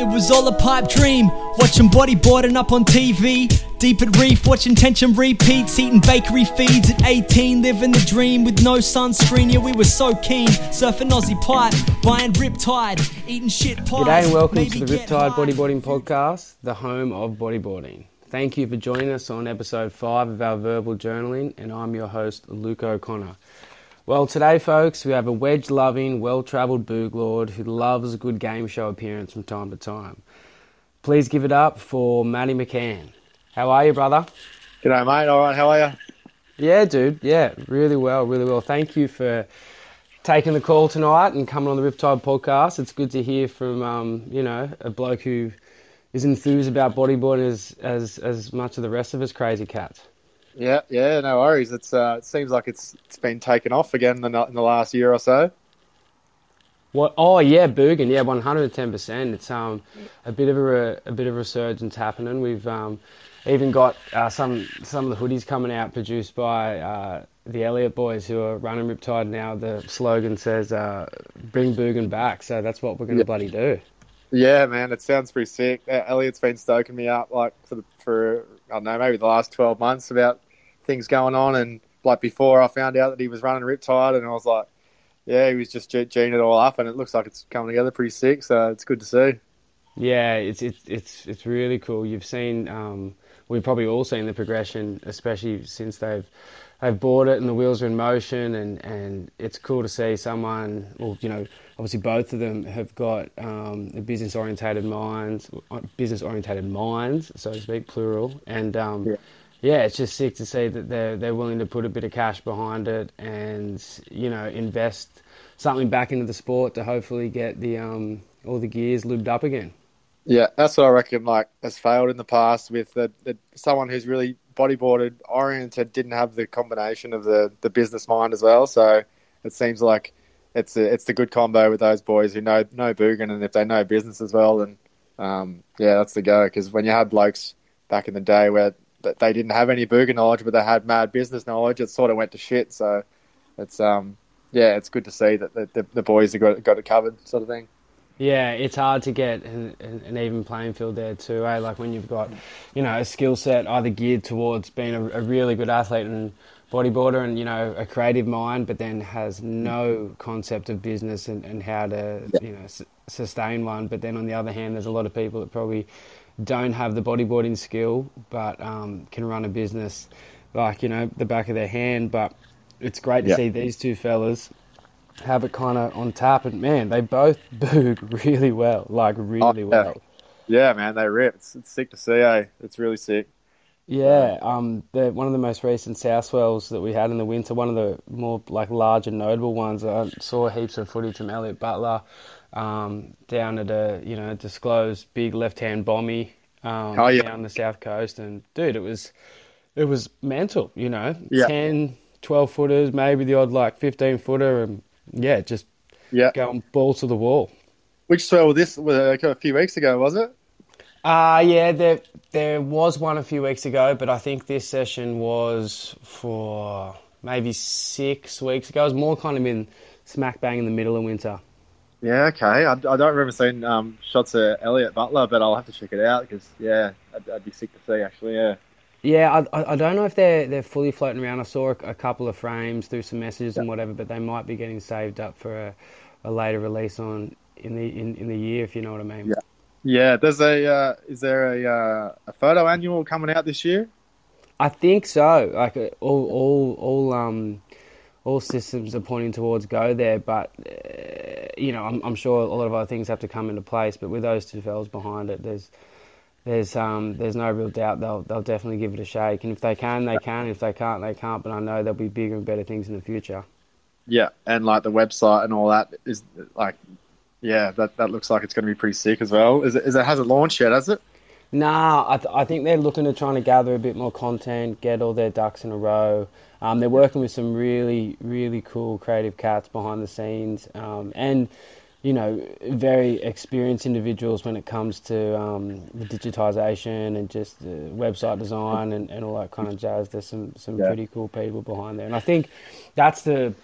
It was all a pipe dream, watching bodyboarding up on TV. Deep at reef, watching tension repeats, eating bakery feeds at 18, living the dream with no sunscreen. Yeah, we were so keen, surfing Aussie pipe, buying Riptide, eating shit pies. G'day and welcome maybe to the Riptide. Bodyboarding Podcast, the home of bodyboarding. Thank you for joining us on episode 5 of our verbal journaling, and I'm your host, Luke O'Connor. Well, today, folks, we have a wedge loving, well travelled booglord who loves a good game show appearance from time to time. Please give it up for Matty McCann. How are you, brother? G'day, mate. All right, how are you? Yeah, dude. Yeah, really well, really well. Thank you for taking the call tonight and coming on the Riptide podcast. It's good to hear from, um, you know, a bloke who is enthused about bodyboarding as, as, as much of the rest of us crazy cats. Yeah, yeah, no worries. It's uh, it seems like it's it's been taken off again in the, in the last year or so. What? Oh yeah, Bergen. Yeah, one hundred and ten percent. It's um a bit of a, a bit of resurgence happening. We've um even got uh, some some of the hoodies coming out produced by uh, the Elliott boys who are running Riptide now. The slogan says uh, "Bring Bergen back." So that's what we're going to Yeah. bloody do. Yeah, man, it sounds pretty sick. Uh, Elliot's been stoking me up like for the, for I don't know maybe the last twelve months about things going on, and like before I found out that he was running Riptide, and I was like, yeah, he was just ge- geeing it all up, and it looks like it's coming together pretty sick. So it's good to see. Yeah, it's it's it's it's really cool. You've seen, um, we've probably all seen the progression, especially since they've they've bought it and the wheels are in motion, and and it's cool to see someone. Well, you know, obviously both of them have got um, business orientated minds, business orientated minds, so to speak, plural, and um, Yeah. yeah, it's just sick to see that they're they're willing to put a bit of cash behind it and you know invest something back into the sport to hopefully get the um all the gears lubed up again. Yeah, that's what I reckon. Like has failed in the past with the, the someone who's really bodyboarded oriented didn't have the combination of the, the business mind as well. So it seems like it's a, it's the good combo with those boys who know know Boogan and if they know business as well, then um, yeah, that's the go. Because when you had blokes back in the day where they didn't have any Boogan knowledge but they had mad business knowledge, it sort of went to shit. So it's um yeah, it's good to see that the, the, the boys have got got it covered, sort of thing. Yeah, it's hard to get an, an even playing field there too. Eh? Like when you've got, you know, a skill set either geared towards being a, a really good athlete and bodyboarder, and you know, a creative mind, but then has no concept of business and, and how to, you know, s- sustain one. But then on the other hand, there's a lot of people that probably don't have the bodyboarding skill, but um, can run a business like you know the back of their hand. But it's great to Yeah. see these two fellas have it kind of on tap, and man, they both boog really well, like really yeah. well. Yeah, man, they rip. It's, it's sick to see, eh? It's really sick. Yeah, um, the one of the most recent Southwells that we had in the winter, one of the more like large and notable ones. I saw heaps of footage from Elliot Butler um, down at a you know disclosed big left-hand bomby um, Oh, yeah. down the south coast, and dude, it was it was mental. You know, Yeah. 10, 12 footers, maybe the odd like fifteen footer, and yeah, just Yeah. going ball to the wall. Which swell was this was like a few weeks ago, was it? Uh yeah, there there was one a few weeks ago, but I think this session was for maybe six weeks ago. It was more kind of in smack bang in the middle of winter. Yeah, okay. I, I don't remember seeing um, shots of Elliot Butler, but I'll have to check it out because yeah, I'd, I'd be sick to see actually. Yeah. Yeah, I, I don't know if they're they're fully floating around. I saw a, a couple of frames through some messages and whatever, but they might be getting saved up for a, a later release on in the in, in the year, if you know what I mean. Yeah. Yeah. There's a uh, is there a uh, a photo annual coming out this year? I think so. Like uh, all, all, all, um, all systems are pointing towards go there, but uh, you know, I'm, I'm sure a lot of other things have to come into place. But with those two fellas behind it, there's, there's, um, there's no real doubt they'll, they'll definitely give it a shake. And if they can, they can. If they can't, they can't. But I know there'll be bigger and better things in the future. Yeah, and like the website and all that is like, yeah, that that looks like it's going to be pretty sick as well. Is it? Is it? Has it launched yet? Has it? Nah, I, th- I think they're looking to trying to gather a bit more content, get all their ducks in a row. Um, they're working with some really, really cool creative cats behind the scenes, um, and you know, very experienced individuals when it comes to um, the digitization and just uh, website design and, and all that kind of jazz. There's some some Yeah. pretty cool people behind there, and I think that's the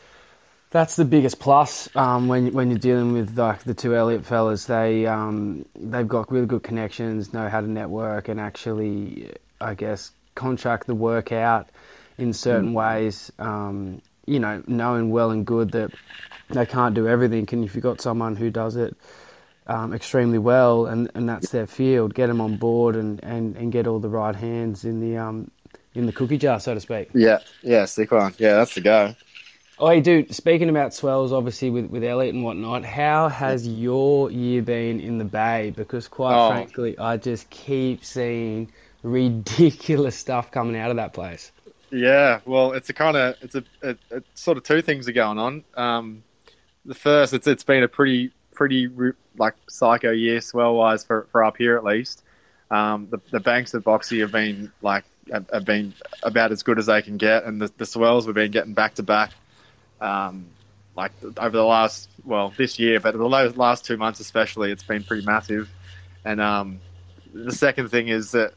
That's the biggest plus um, when when you're dealing with like the two Elliot fellas. They um, they've got really good connections, know how to network, and actually, I guess, contract the work out in certain mm. ways. Um, you know, knowing well and good that they can't do everything, and if you've got someone who does it um, extremely well, and, and that's their field, get them on board and, and, and get all the right hands in the um, in the cookie jar, so to speak. Yeah, yeah, stick one. Yeah, that's the go. Oh, hey, dude, speaking about swells, obviously, with, with Elliott and whatnot, how has your year been in the Bay? Because, quite oh. frankly, I just keep seeing ridiculous stuff coming out of that place. Yeah, well, it's a kind of, it's a, a, sort of two things are going on. Um, the first, it's it's been a pretty, pretty, like, psycho year swell wise for, for up here at least. Um, the, the banks at Boxy have been, like, have, have been about as good as they can get, and the, the swells we've been getting back to back um, like over the last well this year, but the last two months especially, it's been pretty massive. And um, the second thing is that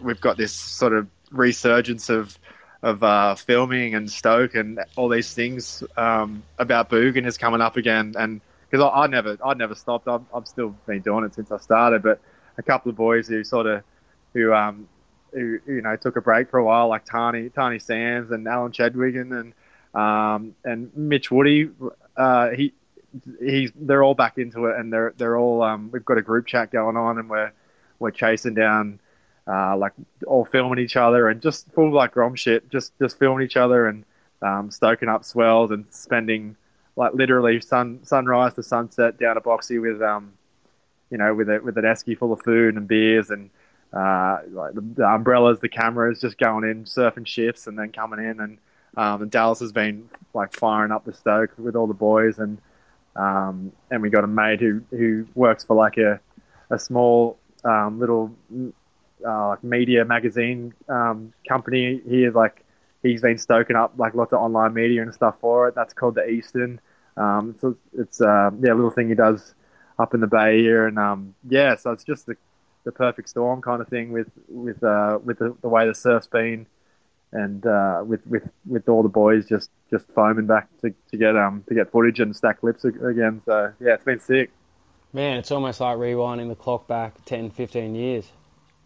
we've got this sort of resurgence of of uh, filming and Stoke and all these things um, about Boogan is coming up again. And because I, I, never I never stopped, I've, I've still been doing it since I started. But a couple of boys who sort of who um, who you know took a break for a while, like Tani Tani Sands and Alan Chedwigan and um, and Mitch Woody, uh, he he's they're all back into it, and they're they're all um, we've got a group chat going on, and we're we're chasing down uh, like all filming each other and just full like grom shit, just just filming each other and um, stoking up swells and spending like literally sun sunrise to sunset down a boxy with um you know with a with an esky full of food and beers and uh, like the, the umbrellas, the cameras, just going in, surfing shifts, and then coming in and um, and Dallas has been like firing up the Stoke with all the boys, and um, and we got a mate who who works for like a a small um, little uh, like media magazine um, company here. Like he's been stoking up like lots of online media and stuff for it. That's called the Eastern. Um, so it's uh, yeah, a little thing he does up in the Bay here, and um, yeah, so it's just the the perfect storm kind of thing with with uh, with the, the way the surf's been and uh, with with with all the boys just just foaming back to, to get um to get footage and stack clips again. So yeah, it's been sick. Man, it's almost like rewinding the clock back 10, 15 years.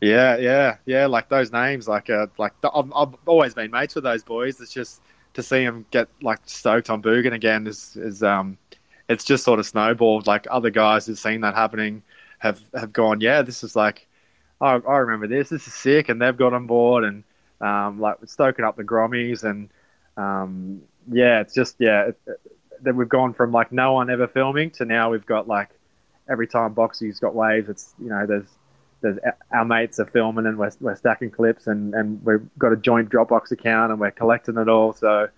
Yeah, yeah, yeah. Like those names, like uh, like I've, I've always been mates with those boys. It's just to see them get like stoked on Boogan again is is um, it's just sort of snowballed. Like other guys who've seen that happening have have gone, yeah, this is like, I, I remember this. This is sick, and they've got on board and um, like stoking up the Grommies, and um, yeah, it's just yeah, that we've gone from like no one ever filming to now we've got like every time Boxy's got waves, it's you know there's there's our mates are filming and we're, we're stacking clips and, and we've got a joint Dropbox account and we're collecting it all. So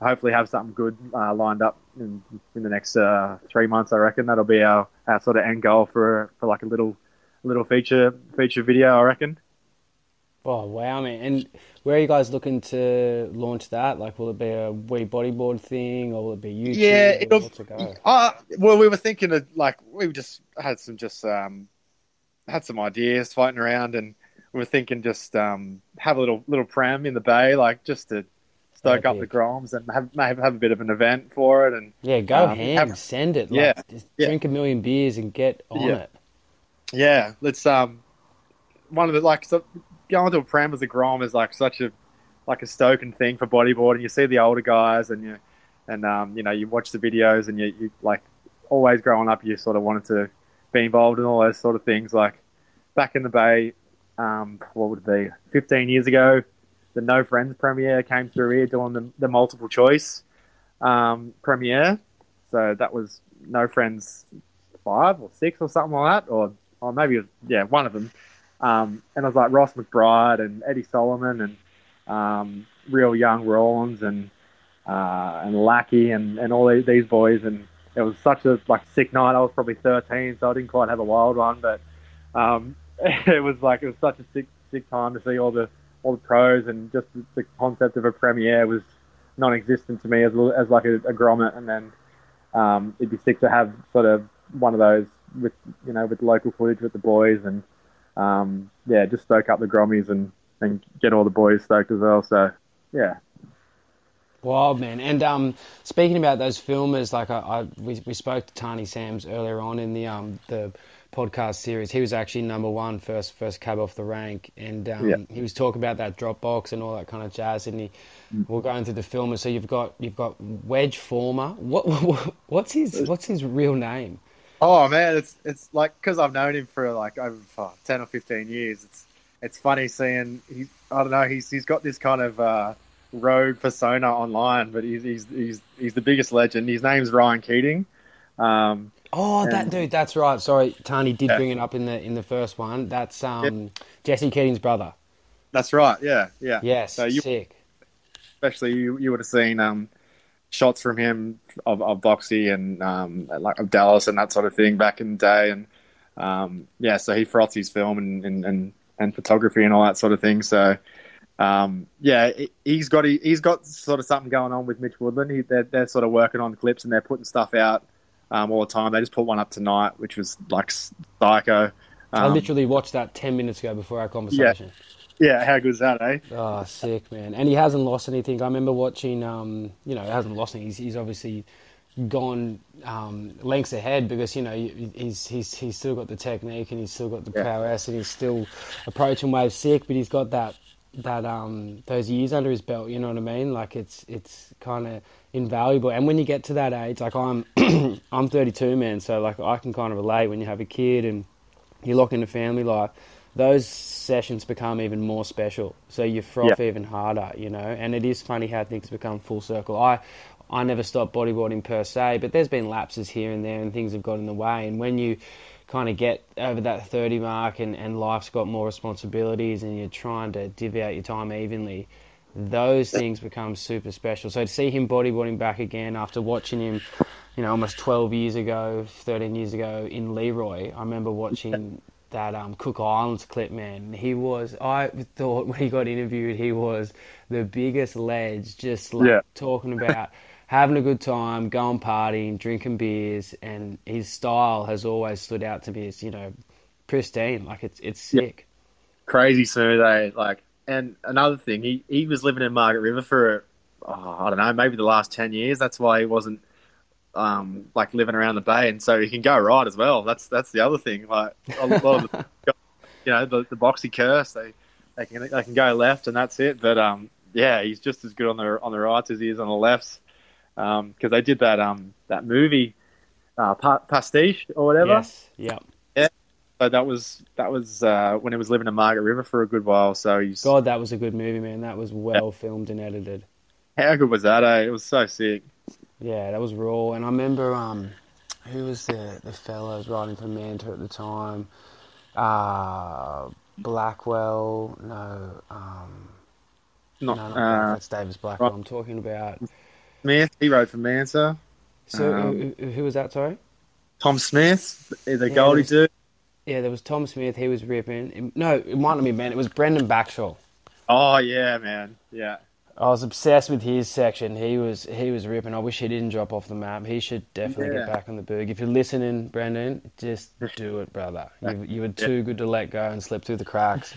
hopefully have something good uh, lined up in, in the next uh, three months. I reckon that'll be our, our sort of end goal for for like a little little feature feature video. I reckon. Oh wow, man! And where are you guys looking to launch that? Like, will it be a wee bodyboard thing, or will it be YouTube? Yeah, it'll. Go? Uh, well, we were thinking of like we just had some just um, had some ideas floating around, and we were thinking just um, have a little little pram in the bay, like just to stoke up the groms and have, have have a bit of an event for it. And yeah, go um, ham, have, send it. Like, yeah, just yeah. drink a million beers and get on yeah. it. Yeah, let's um, one of the like so going to a pram as a grom is like such a like a stoking thing for bodyboarding. You see the older guys and you and um, you know you watch the videos and you, you like always growing up you sort of wanted to be involved in all those sort of things. Like back in the bay, um, what would it be? Fifteen years ago, the No Friends premiere came through here doing the, the multiple choice um, premiere. So that was No Friends five or six or something like that, or or maybe yeah one of them. Um, and it was like Ross McBride and Eddie Solomon and um, real young Rollins and uh, and Lackey and, and all these boys. And it was such a like sick night. I was probably 13, so I didn't quite have a wild one, but um, it was like it was such a sick sick time to see all the all the pros and just the concept of a premiere was non-existent to me as as like a, a grommet. And then um, it'd be sick to have sort of one of those with you know with local footage with the boys and um, yeah, just stoke up the Grommies and, and get all the boys stoked as well. So, yeah. Wild man. And um, speaking about those filmers, like I, I we, we spoke to Tani Sams earlier on in the um the podcast series. He was actually number one first first cab off the rank, and um, Yeah. he was talking about that Dropbox and all that kind of jazz. And he, we're going through the filmers. So you've got you've got Wedge Former. What, what what's his what's his real name? Oh man, it's it's like because I've known him for like over oh, ten or fifteen years. It's it's funny seeing he. I don't know. He's he's got this kind of uh, rogue persona online, but he's he's he's he's the biggest legend. His name's Ryan Keating. Um, Oh, that dude. That's right. Sorry, Tani did Yeah. bring it up in the in the first one. That's um Jesse Keating's brother. that's right. Yeah, yeah. Yes, So you sick. especially you, you would have seen um, shots from him of, of Boxy and um, like of Dallas and that sort of thing back in the day. And um, yeah, so he froths his film and, and, and, and photography and all that sort of thing. So um, yeah, he- he's got he, he's got sort of something going on with Mitch Woodland. He, they're, they're sort of working on clips and they're putting stuff out um, all the time. They just put one up tonight, which was like psycho. I Um, literally watched that ten minutes ago before our conversation. yeah, how good is that, eh? Oh, sick man! And he hasn't lost anything. I remember watching. Um, you know, he hasn't lost anything. He's, he's obviously gone um, lengths ahead because you know he's he's he's still got the technique and he's still got the Yeah. prowess and he's still approaching waves sick, but he's got that that um those years under his belt. You know what I mean? Like it's it's kind of invaluable. And when you get to that age, like I'm I'm 32, man, so like I can kind of relate when you have a kid and you lock into family life, those sessions become even more special. So you froth even harder, you know. And it is funny how things become full circle. I, I never stopped bodyboarding per se, but there's been lapses here and there, and things have got in the way. And when you kind of get over that 30 mark, and, and life's got more responsibilities, and you're trying to divvy out your time evenly, those things become super special. So to see him bodyboarding back again after watching him, you know, almost 12 years ago, 13 years ago in Leroy, I remember watching that um, Cook Islands clip, man. He was, I thought when he got interviewed, he was the biggest ledge, just like Yeah. talking about having a good time, going partying, drinking beers, and his style has always stood out to me as, you know, pristine. Like it's, it's Yeah. sick. crazy smooth, eh? Like, and another thing, he, he was living in Margaret River for, oh, I don't know, maybe the last 10 years. That's why he wasn't, um, like living around the bay. And so he can go right as well. That's, that's the other thing. Like, a lot of the, you know, the, the boxy curse, they, they can, they can go left and that's it. But, um, yeah, he's just as good on the, on the rights as he is on the lefts. Um, cause they did that, um, that movie, uh, pa- pastiche or whatever. Yes. Yep. So that was that was uh, when he was living in Margaret River for a good while. So he's God, that was a good movie, man. That was well filmed and edited. how good was that? Eh? It was so sick. Yeah, that was raw. And I remember um, who was the the fellow writing for Manta at the time? Uh, Blackwell. No, um, Not no, not uh, that's Davis Blackwell. right. I'm talking about. Smith. He wrote for Manta. So Um, who, who was that? Sorry. Tom Smith, the Yeah, Goldie there's- dude. Yeah, there was Tom Smith. He was ripping. No, it might not be man. It was Brendan Backshall. Oh yeah, man. Yeah, I was obsessed with his section. He was he was ripping. I wish he didn't drop off the map. He should definitely Yeah. get back on the berg. If you're listening, Brendan, just do it, brother. You, you were too good to let go and slip through the cracks.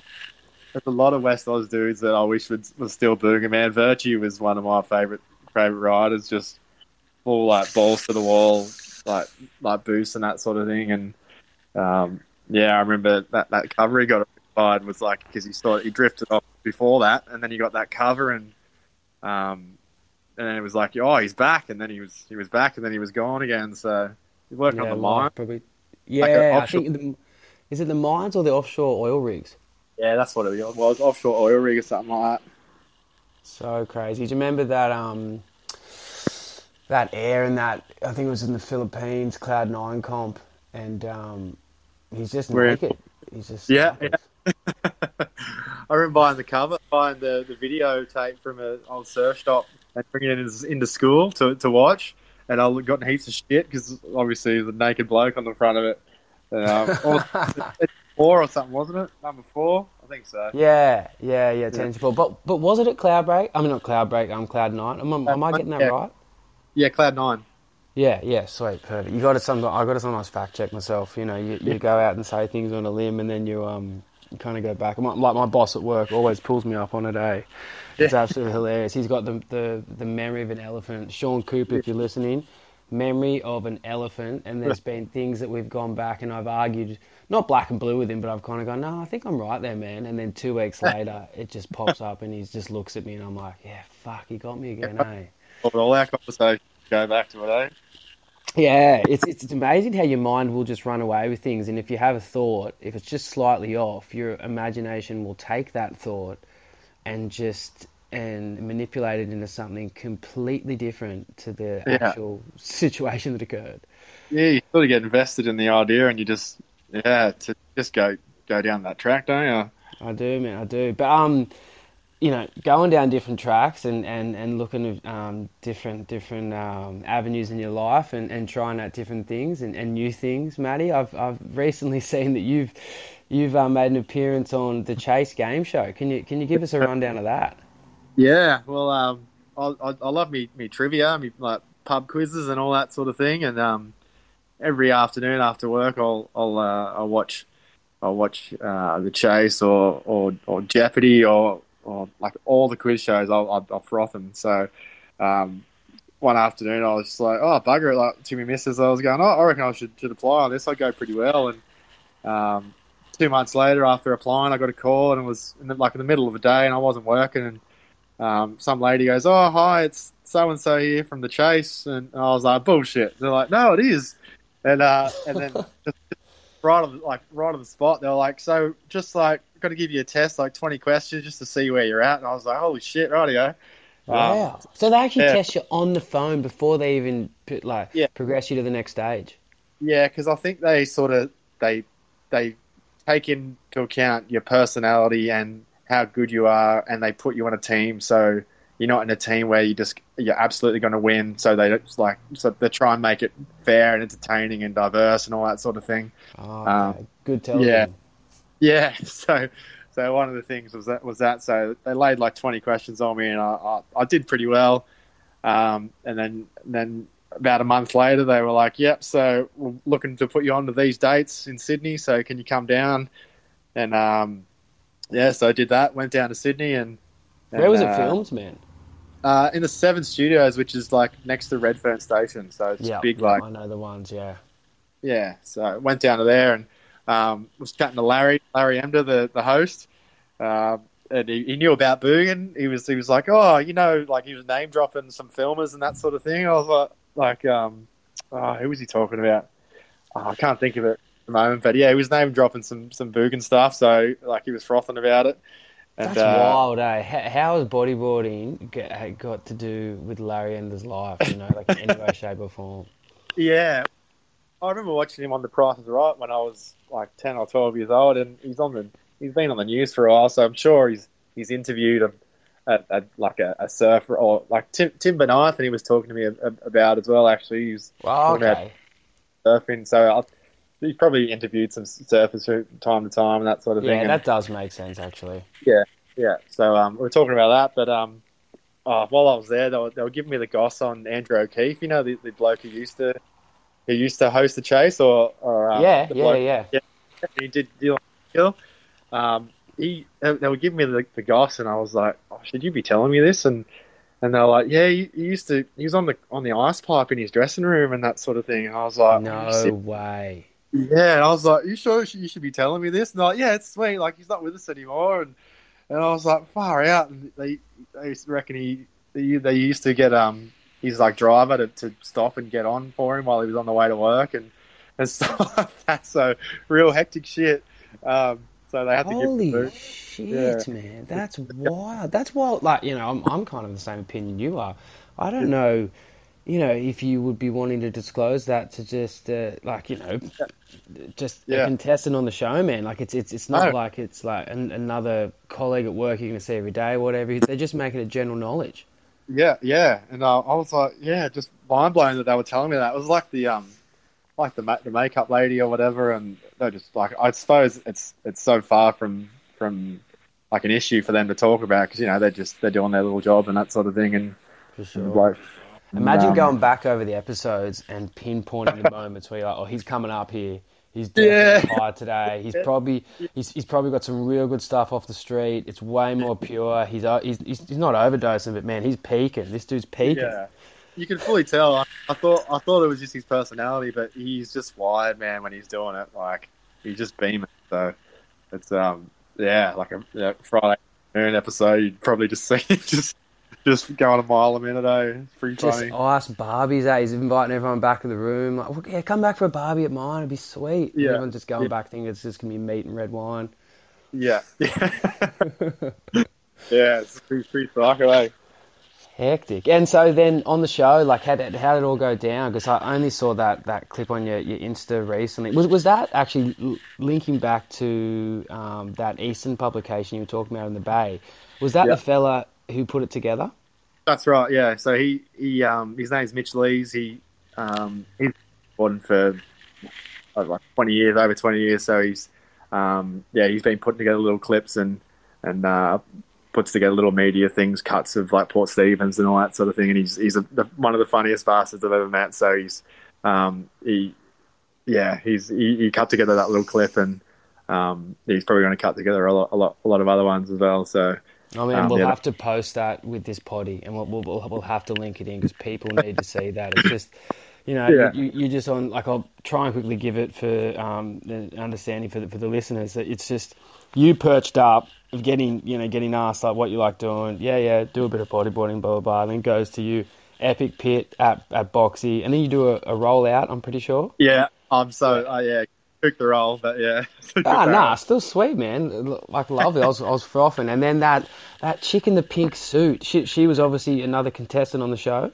there's a lot of West Oz dudes that I wish would, was still it. Man, Virtue was one of my favorite favorite riders. Just full like balls to the wall, like like boosts and that sort of thing. And um, yeah, I remember that that cover he got fired was like because he started he drifted off before that, and then he got that cover and um, and then it was like oh he's back, and then he was he was back, and then he was gone again. So he's working Yeah, on the mine, probably. Like a Yeah, I think the, is it the mines or the offshore oil rigs? Yeah, that's what it was. Well, it was offshore oil rig or something like that. So crazy. Do you remember that um that air in that I think it was in the Philippines Cloud Nine comp and um he's just naked. He's just Yeah, naked. I remember buying the cover, buying the, the videotape from an old surf shop and bringing it into, into school to, to watch. And I got heaps of shit because obviously there's a naked bloke on the front of it. Um, or, four or something, wasn't it? Number four? I think so. Yeah, yeah, yeah, to four. But but was it at Cloudbreak? I mean not Cloudbreak, I'm um Cloud Nine. Am, I- am I getting that Yeah. right? Yeah, Cloud Nine. Yeah, yeah, sweet, perfect. You got to some. I got to sometimes fact check myself. You know, you, you go out and say things on a limb, and then you um kind of go back. My, like my boss at work always pulls me up on a day. It's Yeah. absolutely hilarious. He's got the, the the memory of an elephant. Sean Cooper, if you're listening, memory of an elephant. And there's been things that we've gone back and I've argued, not black and blue with him, but I've kind of gone, no, I think I'm right there, man. And then two weeks later, it just pops up and he just looks at me and I'm like, yeah, fuck, he got me again, eh? But all our conversations go back to it, eh? Yeah, it's, it's it's amazing how your mind will just run away with things, and if you have a thought, if it's just slightly off, your imagination will take that thought and just and manipulated into something completely different to the Yeah. actual situation that occurred. Yeah, you sort of get invested in the idea, and you just yeah, to just go go down that track, don't you? I do, man, I do. But um, you know, going down different tracks and, and, and looking at um, different different um, avenues in your life and, and trying out different things and, and new things, Matty. I've I've recently seen that you've you've uh, made an appearance on the Chase Game Show. Can you can you give us a rundown of that? Yeah, well, um, I, I, I love me, me trivia, me like pub quizzes and all that sort of thing. And um, every afternoon after work, I'll I'll uh, I'll watch I'll watch uh, the Chase or, or, or Jeopardy or, or like all the quiz shows. I'll I'll, I'll froth them. So um, one afternoon, I was just like, oh bugger! it, Like to me missus, I was going, oh, I reckon I should should apply on this. I go pretty well. And um, two months later, after applying, I got a call and it was in the, like in the middle of the day, and I wasn't working and um, some lady goes, "Oh, hi, it's so and so here from the Chase," and I was like, "Bullshit." They're like, "No, it is," and uh, and then just right on the, like right on the spot, they're like, "So just like got to give you a test, like twenty questions, just to see where you're at," and I was like, "Holy shit, rightio." Wow! so they actually yeah. test you on the phone before they even put, like Yeah. progress you to the next stage. Yeah, because I think they sort of they they take into account your personality and how good you are, and they put you on a team. So you're not in a team where you just you're absolutely going to win. So they just like so they try and make it fair and entertaining and diverse and all that sort of thing. Oh, Um, good television. Yeah. So so one of the things was that was that. So they laid like 20 questions on me, and I I, I did pretty well. Um, and then then about a month later, they were like, "Yep, so we're looking to put you on to these dates in Sydney. So can you come down?" And um, yeah, so I did that. Went down to Sydney, and, and Where was it uh, filmed, man? Uh, in the Seven Studios, which is like next to Redfern Station. So it's Yeah, big, like I know the ones. Yeah. yeah, so I went down to there and um, was chatting to Larry, Larry Emdur, the the host, um, and he, he knew about Boogan. He was he was like, oh, you know, like he was name dropping some filmers and that sort of thing. I was like, like, um, oh, who was he talking about? Oh, I can't think of it the moment, but yeah, he was name dropping some some Boogan stuff. So like he was frothing about it. And, That's uh, wild, eh? How, how has bodyboarding got, to do with Larry Emdur's life? You know, like in any way, shape, or form. Yeah, I remember watching him on The Price is Right when I was like ten or twelve years old, and he's on the he's been on the news for a while, so I'm sure he's he's interviewed a, a, a like a, a surfer or like Tim Tim Benath, and he was talking to me about as well. Actually, he was about- okay. surfing, so he's probably interviewed some surfers from time to time and that sort of Yeah, thing. and- that does make sense, actually. yeah, yeah. so um, we were talking about that, but um, oh, while I was there, they were, they were giving me the goss on Andrew O'Keefe. You know, the, the bloke who used to who used to host the chase, or, or um, yeah, yeah, bloke yeah. he did deal kill. Um, he they were giving me the, the goss, and I was like, oh, "Should you be telling me this?" And and they were like, "Yeah, he, he used to. He was on the on the ice pipe in his dressing room and that sort of thing." And I was like, No way. Yeah, and I was like, "You sure you should be telling me this?" And they're like, "Yeah, it's sweet. Like he's not with us anymore." And and I was like, "Far out." And they they reckon he they, they used to get um his like driver to, to stop and get on for him while he was on the way to work and and stuff like that. So real hectic shit. Um, so they had to Holy shit, Yeah. man! That's wild. That's wild. Like you know, I'm I'm kind of the same opinion you are. I don't know, you know, if you would be wanting to disclose that to just uh, like you know, just a contestant on the show, man. Like it's it's it's not No. like it's like an, another colleague at work you're going to see every day or whatever. They're just making it general knowledge. Yeah, yeah, and uh, I was like, yeah, just mind blown that they were telling me that. It was like the um, like the ma- the makeup lady or whatever, and they're just like, I suppose it's it's so far from from like an issue for them to talk about because you know they're just they're doing their little job and that sort of thing, and For sure. like, Imagine um, going back over the episodes and pinpointing the moments where you're like, oh, he's coming up here. He's definitely Yeah. high today. He's probably he's, he's probably got some real good stuff off the street. It's way more pure. He's he's he's, he's not overdosing, but man, he's peaking. This dude's peaking. Yeah, you can fully tell. I, I thought I thought it was just his personality, but he's just wired, man. When he's doing it, like he's just beaming. So it's um yeah, like a yeah, Friday afternoon episode. You'd probably just see him just just going a mile a minute. Eh? It's pretty Just funny. ice Barbies. Eh? He's inviting everyone back to the room. Like, "Look, yeah, come back for a Barbie at mine. It'd be sweet. Yeah. Everyone's just going Yeah. back thinking it's just gonna be meat and red wine. Yeah, yeah, yeah. It's pretty pretty psycho. Eh? Hectic. And so then on the show, like, how did, how did it all go down? Because I only saw that, that clip on your, your Insta recently. Was was that actually l- linking back to um, that Eastern publication you were talking about in the Bay? Was that the fella who put it together? That's right. Yeah. So he he um his name's Mitch Lees. He um he's been for like twenty years, over twenty years. So he's um yeah he's been putting together little clips and and uh, puts together little media things, cuts of like Port Stephens and all that sort of thing. And he's he's a, the, one of the funniest bastards I've ever met. So he's um he yeah he's he, he cut together that little clip and um he's probably going to cut together a lot a lot a lot of other ones as well. So. I mean, Um, we'll yeah. have to post that with this potty, and we'll we'll, we'll, have to link it in because people need to see that. It's just, you know, Yeah. you, you just on like I'll try and quickly give it for um, the understanding for the, for the listeners that it's just you perched up of getting you know getting asked like what you like doing. Yeah, yeah, do a bit of bodyboarding, blah blah blah. And then goes to you, epic pit at at Boxy, and then you do a, a rollout. I'm pretty sure. Yeah, I'm so uh, yeah, took the role, but yeah. Ah, nah, still sweet, man. Like lovely. I was, I was frothing, and then that that chick in the pink suit. She she was obviously another contestant on the show.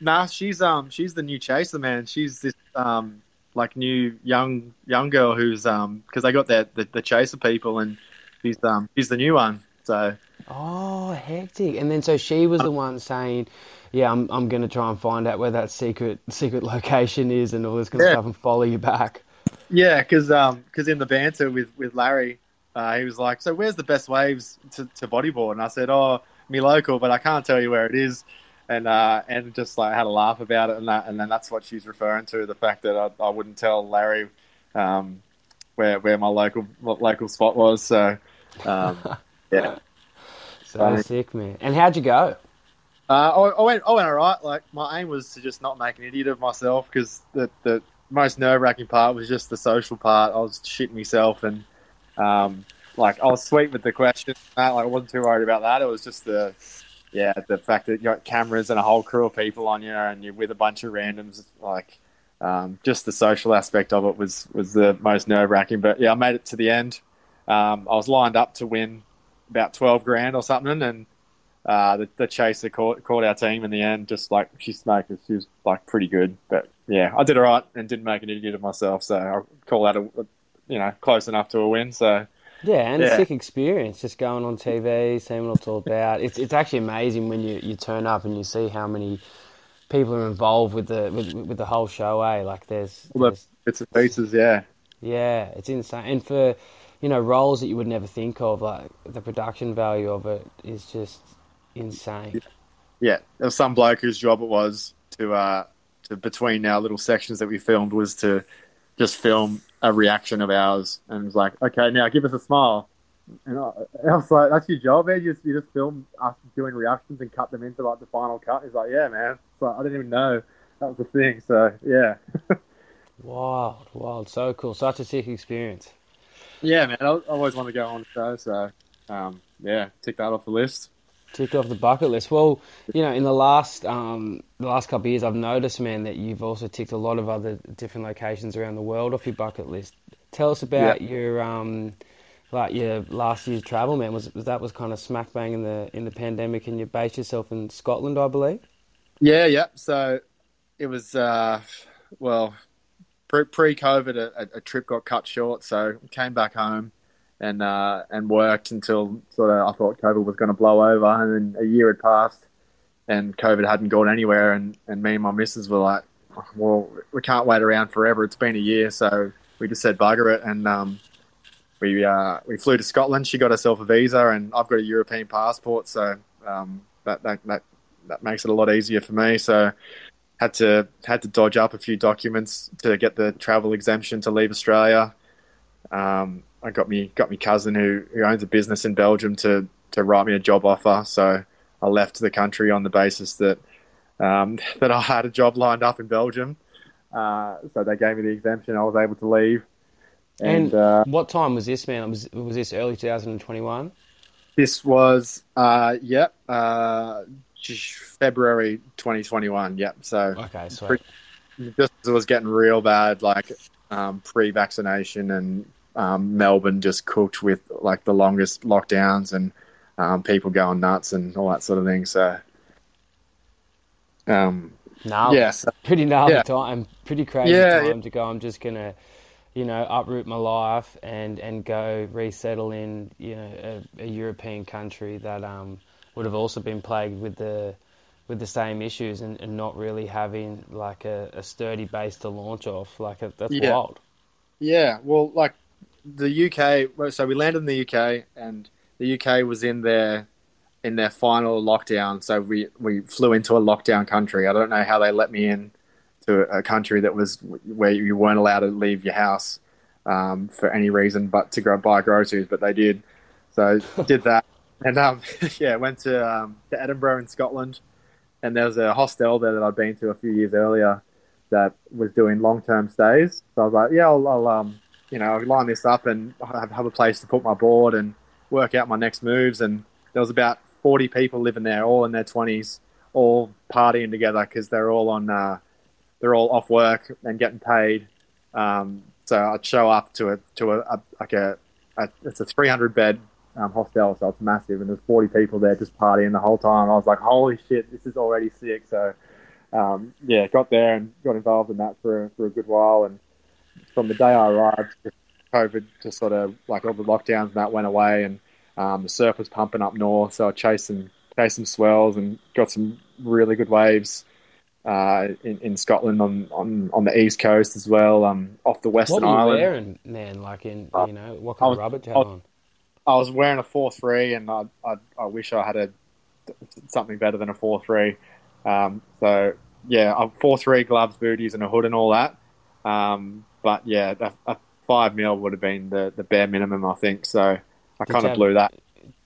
Nah, she's um she's the new chaser man. She's this um like new young young girl who's um because they got that the, the chaser people and she's um she's the new one. So Oh, hectic! And then so she was the one saying, "Yeah, I'm I'm gonna try and find out where that secret secret location is and all this kind of Yeah. stuff and follow you back." Yeah, because um because in the banter with with Larry, uh, he was like, so where's the best waves to, to bodyboard? And I said, oh, me local, but I can't tell you where it is. And uh, and just like had a laugh about it, and that, and then that's what she's referring to the fact that I, I wouldn't tell Larry um, where where my local local spot was. So um, yeah, So sick, man. And how'd you go? uh, I, I went I went all right. Like my aim was to just not make an idiot of myself because the the most nerve wracking part was just the social part. I was shitting myself and um, like I was sweet with the questions. uh, Like I wasn't too worried about that. It was just the yeah the fact that you got cameras and a whole crew of people on you and you're with a bunch of randoms. Like um, just the social aspect of it was was the most nerve wracking. But yeah, I made it to the end. Um, I was lined up to win about twelve grand or something, and uh, the, the chaser caught, caught our team in the end. Just like she smoked, she was like pretty good. But yeah, I did all right and didn't make an idiot of myself. So I call that a, you know close enough to a win. So Yeah, and a sick experience just going on TV, seeing what it's all about. It's it's actually amazing when you, you turn up and you see how many people are involved with the with, with the whole show. Eh, like there's, the there's bits and pieces, yeah, Yeah, it's insane. And for, you know, roles that you would never think of, like the production value of it is just insane. yeah. There was some bloke whose job it was to uh to between our little sections that we filmed was to just film a reaction of ours and it was like, okay, now give us a smile. And I, I was like, that's your job, man. You just, you just film us doing reactions and cut them into like the final cut. He's like, yeah, man. So I didn't even know that was the thing. So yeah, Wild, wild, so cool. Such a sick experience. yeah, man. I, I always want to go on the show. So um, yeah, tick that off the list. Ticked off the bucket list. Well, you know, in the last um, the last couple of years, I've noticed, man, that you've also ticked a lot of other different locations around the world off your bucket list. Tell us about your um, like your last year's travel, man. Was, was that was kind of smack bang in the in the pandemic, and you based yourself in Scotland, I believe. Yeah, yeah. So it was uh, well pre pre COVID, a, a trip got cut short, so came back home and uh, and worked until sort of I thought COVID was going to blow over, and then a year had passed, and COVID hadn't gone anywhere, and, and me and my missus were like, well, we can't wait around forever. It's been a year, so we just said bugger it, and um, we uh, we flew to Scotland. She got herself a visa, and I've got a European passport, so um, that, that that that makes it a lot easier for me. So had to had to dodge up a few documents to get the travel exemption to leave Australia. Um, I got me got me cousin who, who owns a business in Belgium to to write me a job offer. So I left the country on the basis that um, that I had a job lined up in Belgium. Uh, so they gave me the exemption. I was able to leave. And, and uh, what time was this, man? Was was this early 2021? This was, uh, yep, uh, February 2021. Yep. So okay, so it was getting real bad, like um, pre-vaccination, and um, Melbourne just cooked with like the longest lockdowns and um, people going nuts and all that sort of thing. So, um, no, yes, pretty gnarly yeah. time, pretty crazy yeah, time yeah. to go. I'm just gonna, you know, uproot my life and and go resettle in, you know, a, a European country that um would have also been plagued with the with the same issues and, and not really having like a, a, sturdy base to launch off. Like a, that's yeah. wild. Yeah, well, like the UK. So we landed in the UK, and the UK was in their in their final lockdown. So we we flew into a lockdown country. I don't know how they let me in to a country that was where you weren't allowed to leave your house um, for any reason but to go buy groceries, but they did. So did that, and um, yeah, went to um, to Edinburgh in Scotland, and there was a hostel there that I'd been to a few years earlier that was doing long term stays. So I was like, yeah, I'll, I'll um, you know, line this up and have, have a place to put my board and work out my next moves. And there was about 40 people living there, all in their 20s, all partying together because they're all on, uh, they're all off work and getting paid. Um, so I'd show up to a to a, a like a, a, it's a 300 bed um, hostel, so it's massive, and there's 40 people there just partying the whole time. I was like, holy shit, this is already sick. So um, yeah, got there and got involved in that for for a good while, and from the day I arrived, COVID just sort of like all the lockdowns and that went away, and um, the surf was pumping up north, so I chased some chased some swells and got some really good waves uh, in, in Scotland on, on, on the east coast as well, um, off the western what were you island. Wearing, man, like in you know what kind was, of rubber you have on? I was wearing a four three, and I, I, I wish I had a something better than a four three. Um, so yeah, four three gloves, booties, and a hood and all that. Um, but yeah, a, a, five mil would have been the, the bare minimum, I think. So I kind of blew that.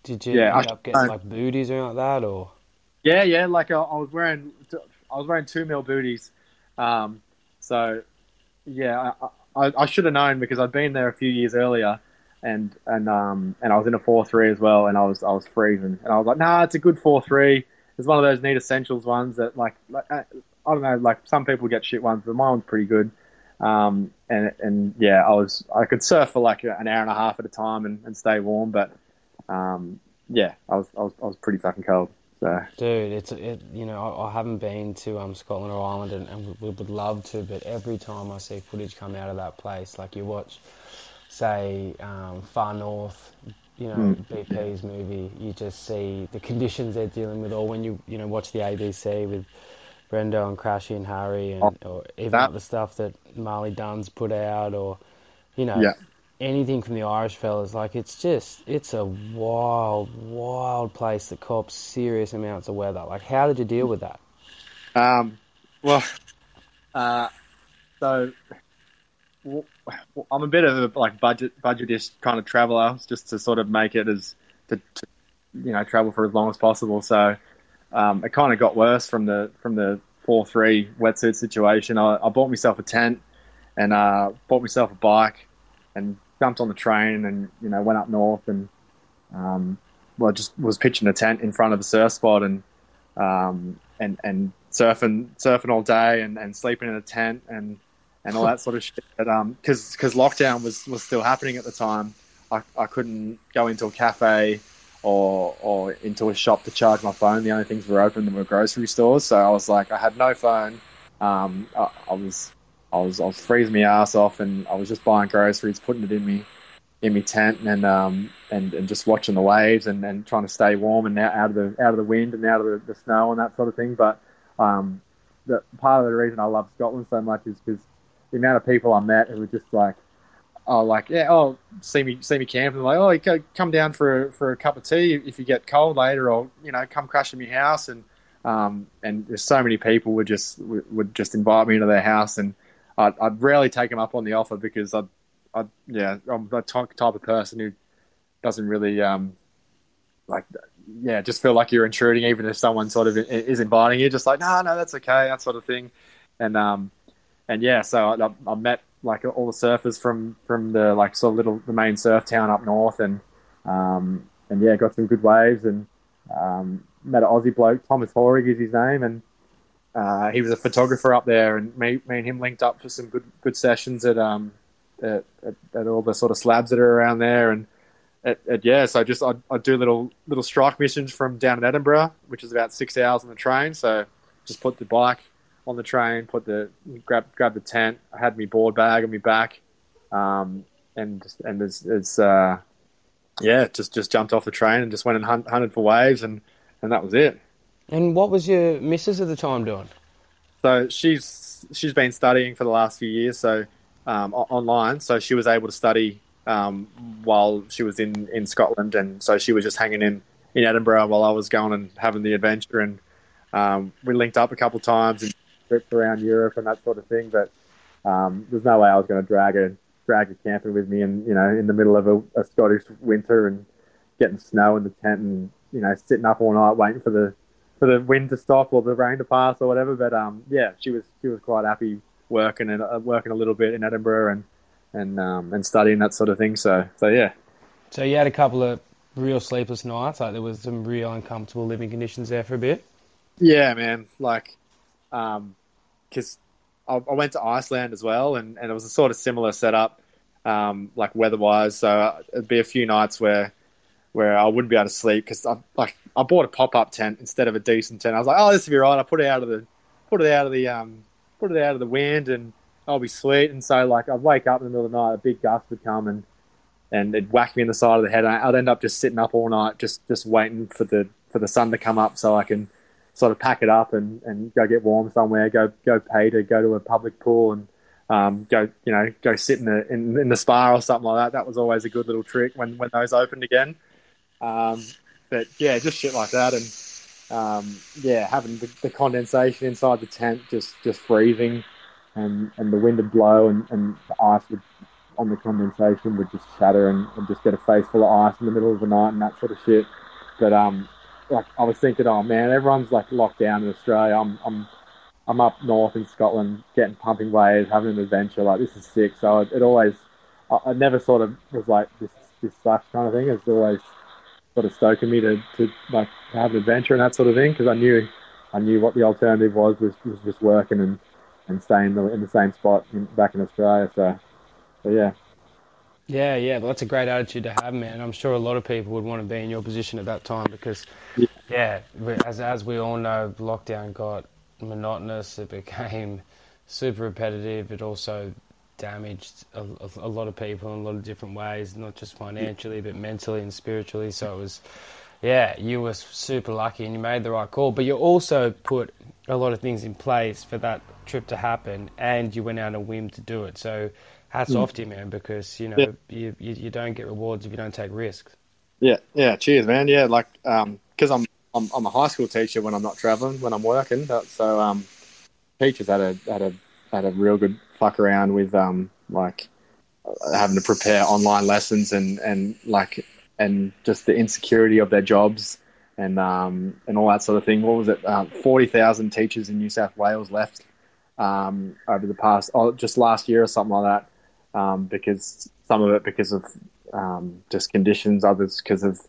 Did you yeah, end up getting like booties or like that, or? Yeah, yeah. Like I, I was wearing, I was wearing two mil booties. Um, so yeah, I, I, I should have known because I'd been there a few years earlier, and and um and I was in a four three as well, and I was I was freezing, and I was like, nah, it's a good four three. It's one of those neat essentials ones that like, like I don't know, like some people get shit ones, but mine was pretty good. Um, and and yeah, I was I could surf for like an hour and a half at a time and, and stay warm, but um, yeah, I was, I was I was pretty fucking cold. So. Dude, it's it, you know I, I haven't been to um, Scotland or Ireland and, and we would love to, but every time I see footage come out of that place, like you watch, say um, Far North, you know mm. BP's movie, you just see the conditions they're dealing with, or when you you know watch the ABC with Brendo and Crashy and Harry, and oh, or even that, the stuff that Marley Dunn's put out, or you know, yeah. anything from the Irish fellas. Like it's just it's a wild, wild place that cops serious amounts of weather. Like, how did you deal with that? Um, well, uh, so well, I'm a bit of a like budget budgetish kind of traveler, just to sort of make it as to, to you know travel for as long as possible. So um, it kind of got worse from the from the four three wetsuit situation. I, I bought myself a tent and uh, bought myself a bike and jumped on the train and you know went up north and um, well just was pitching a tent in front of a surf spot and um, and and surfing surfing all day and, and sleeping in a tent and and all that sort of shit. But um, because because lockdown was was still happening at the time, I, I couldn't go into a cafe or or into a shop to charge my phone. The only things were open were grocery stores. So I was like, I had no phone. Um, I, I, was I was I was freezing my ass off, and I was just buying groceries, putting it in me in my tent, and um and, and just watching the waves and, and trying to stay warm and out of the out of the wind and out of the, the snow and that sort of thing. But um, the part of the reason I love Scotland so much is because the amount of people I met who were just like oh, like, yeah, oh, see me, see me camping. Like, oh, you come down for a, for a cup of tea if you get cold later, or you know, come crash in my house. And Um, and there's so many people would just would just invite me into their house, and I'd, I'd rarely take them up on the offer because I, I yeah, I'm the type of person who doesn't really um, like yeah, just feel like you're intruding, even if someone sort of is inviting you. Just like no, no, that's okay, that sort of thing. And um, and yeah, so I, I met like all the surfers from from the like sort of little the main surf town up north, and um, and yeah, got some good waves and um, met an Aussie bloke, Thomas Horrig is his name, and uh, he was a photographer up there, and me, me and him linked up for some good good sessions at um at, at, at all the sort of slabs that are around there, and at, at yeah, so just I'd, I'd, do little little strike missions from down in Edinburgh, which is about six hours on the train. So just put the bike on the train, put the grab grab the tent. I had my board bag on my back, um, and and it's, it's uh, yeah, just just jumped off the train and just went and hunt, hunted for waves, and and that was it. And what was your missus at the time doing? So she's she's been studying for the last few years, so um, online. So she was able to study um, while she was in, in Scotland, and so she was just hanging in, in Edinburgh while I was going and having the adventure, and um, we linked up a couple of times and trips around Europe and that sort of thing. But um, there's no way I was going to drag a drag her camping with me, and you know, in the middle of a, a Scottish winter and getting snow in the tent, and you know, sitting up all night waiting for the for the wind to stop or the rain to pass or whatever. But um, yeah, she was she was quite happy working and uh, working a little bit in Edinburgh and and um, and studying that sort of thing. So so yeah. So you had a couple of real sleepless nights. Like there was some real uncomfortable living conditions there for a bit. Yeah, man. Like, because I, I, went to Iceland as well, and, and it was a sort of similar setup, um, like weather-wise. So uh, it'd be a few nights where where I wouldn't be able to sleep because I like I bought a pop-up tent instead of a decent tent. I was like, oh, this will be right. I put it out of the put it out of the um put it out of the wind and I'll be sweet. And so like I'd wake up in the middle of the night, a big gust would come and and it'd whack me in the side of the head. I'd end up just sitting up all night, just just waiting for the for the sun to come up so I can sort of pack it up and, and go get warm somewhere, go go pay to go to a public pool and um, go you know go sit in the in, in, the spa or something like that. That was always a good little trick when when those opened again. Um, but yeah, just shit like that and um, yeah, having the, the, condensation inside the tent just just freezing and, and the wind would blow and, and the ice would on the condensation would just shatter and, and just get a face full of ice in the middle of the night and that sort of shit. But um, like I was thinking, oh man, everyone's like locked down in Australia. I'm I'm I'm up north in Scotland, getting pumping waves, having an adventure. Like this is sick. So it, it always, I, I, never sort of was like this this sucks kind of thing. It's always sort of stoking me to, to like have an adventure and that sort of thing because I knew I knew what the alternative was was, was just working and and stay in the in the same spot in, back in Australia. So, so yeah. Yeah, yeah, well, that's a great attitude to have, man. I'm sure a lot of people would want to be in your position at that time because, yeah, as as we all know, lockdown got monotonous. It became super repetitive. It also damaged a, a, lot of people in a lot of different ways, not just financially, but mentally and spiritually. So it was, yeah, you were super lucky and you made the right call. But you also put a lot of things in place for that trip to happen, and you went out on a whim to do it. So hats mm. off to you, man, because you know yeah. you, you, you don't get rewards if you don't take risks. Yeah, yeah. Cheers, man. Yeah, like because um, I'm, I'm I'm a high school teacher when I'm not traveling, when I'm working. So um, teachers had a had a had a real good fuck around with um like having to prepare online lessons and and like and just the insecurity of their jobs and um, and all that sort of thing. What was it? Uh, Forty thousand teachers in New South Wales left um, over the past, oh, just last year or something like that, um, because some of it because of um, just conditions, others because of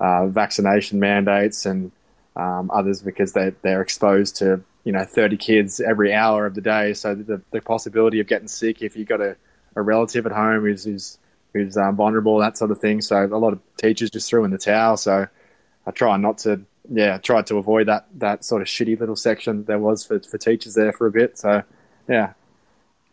uh, vaccination mandates, and um, others because they they're exposed to you know thirty kids every hour of the day. So the the possibility of getting sick if you've got a, a relative at home who's who's, who's um, vulnerable, that sort of thing. So a lot of teachers just threw in the towel. So I try not to yeah, tried to avoid that that sort of shitty little section there was for for teachers there for a bit. So yeah,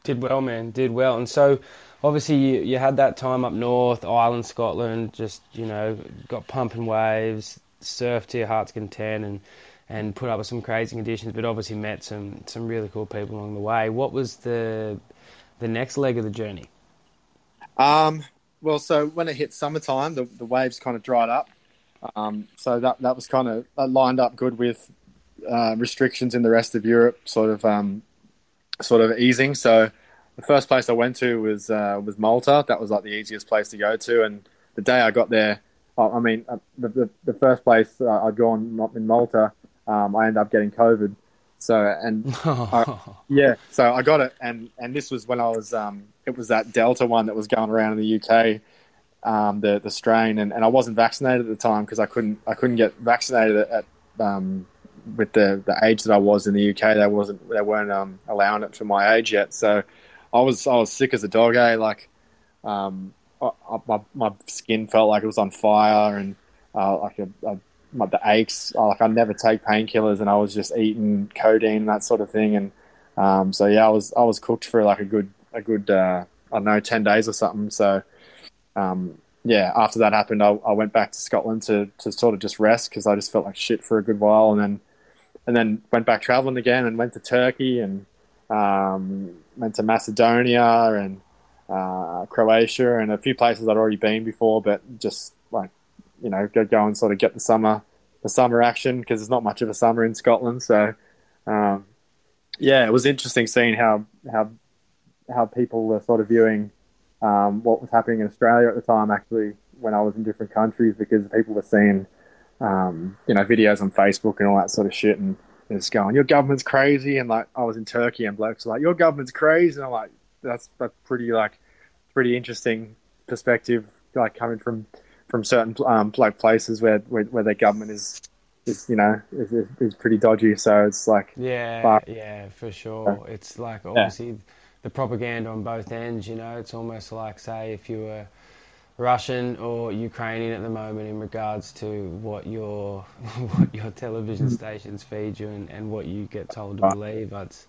did well, man, did well. And so obviously you, you had that time up north, Ireland, Scotland, just you know got pumping waves, surfed to your heart's content, and and put up with some crazy conditions, but obviously met some some really cool people along the way. What was the the next leg of the journey? Um, well, so when it hit summertime, the, the waves kind of dried up. Um, so that that was kind of lined up good with uh, restrictions in the rest of Europe sort of um, sort of easing. So the first place I went to was uh, was Malta. That was like the easiest place to go to. And the day I got there, I mean, uh, the, the, the first place uh, I'd gone in Malta, um, I ended up getting COVID. So and I, yeah, so I got it, and and this was when I was um, it was that Delta one that was going around in the UK, um, the the strain, and, and I wasn't vaccinated at the time because I couldn't I couldn't get vaccinated at um, with the the age that I was in the UK. They wasn't they weren't um, allowing it for my age yet, so I was I was sick as a dog. Eh? Like um, I, I, my my skin felt like it was on fire, and uh, like a, a my, the aches. Like I never take painkillers, and I was just eating codeine and that sort of thing. And um, so yeah, I was I was cooked for like a good a good uh, I don't know ten days or something. So um, yeah, after that happened, I, I, went back to Scotland to to sort of just rest because I just felt like shit for a good while, and then and then went back traveling again and went to Turkey and um, went to Macedonia and uh, Croatia and a few places I'd already been before, but just like you know go, go and sort of get the summer the summer action because there's not much of a summer in Scotland. So um, yeah, it was interesting seeing how how how people were sort of viewing um, what was happening in Australia at the time. Actually, when I was in different countries, because people were seeing um, you know videos on Facebook and all that sort of shit, and it's going, "Your government's crazy," and like I was in Turkey and blokes were like, "Your government's crazy," and I'm like, "That's that's pretty like pretty interesting perspective, like coming from." from certain um, like places where, where, where their government is is you know is, is, pretty dodgy. So it's like yeah, yeah, for sure. It's like obviously yeah. the propaganda on both ends. You know, it's almost like say if you were Russian or Ukrainian at the moment in regards to what your what your television stations feed you and, and what you get told to believe. It's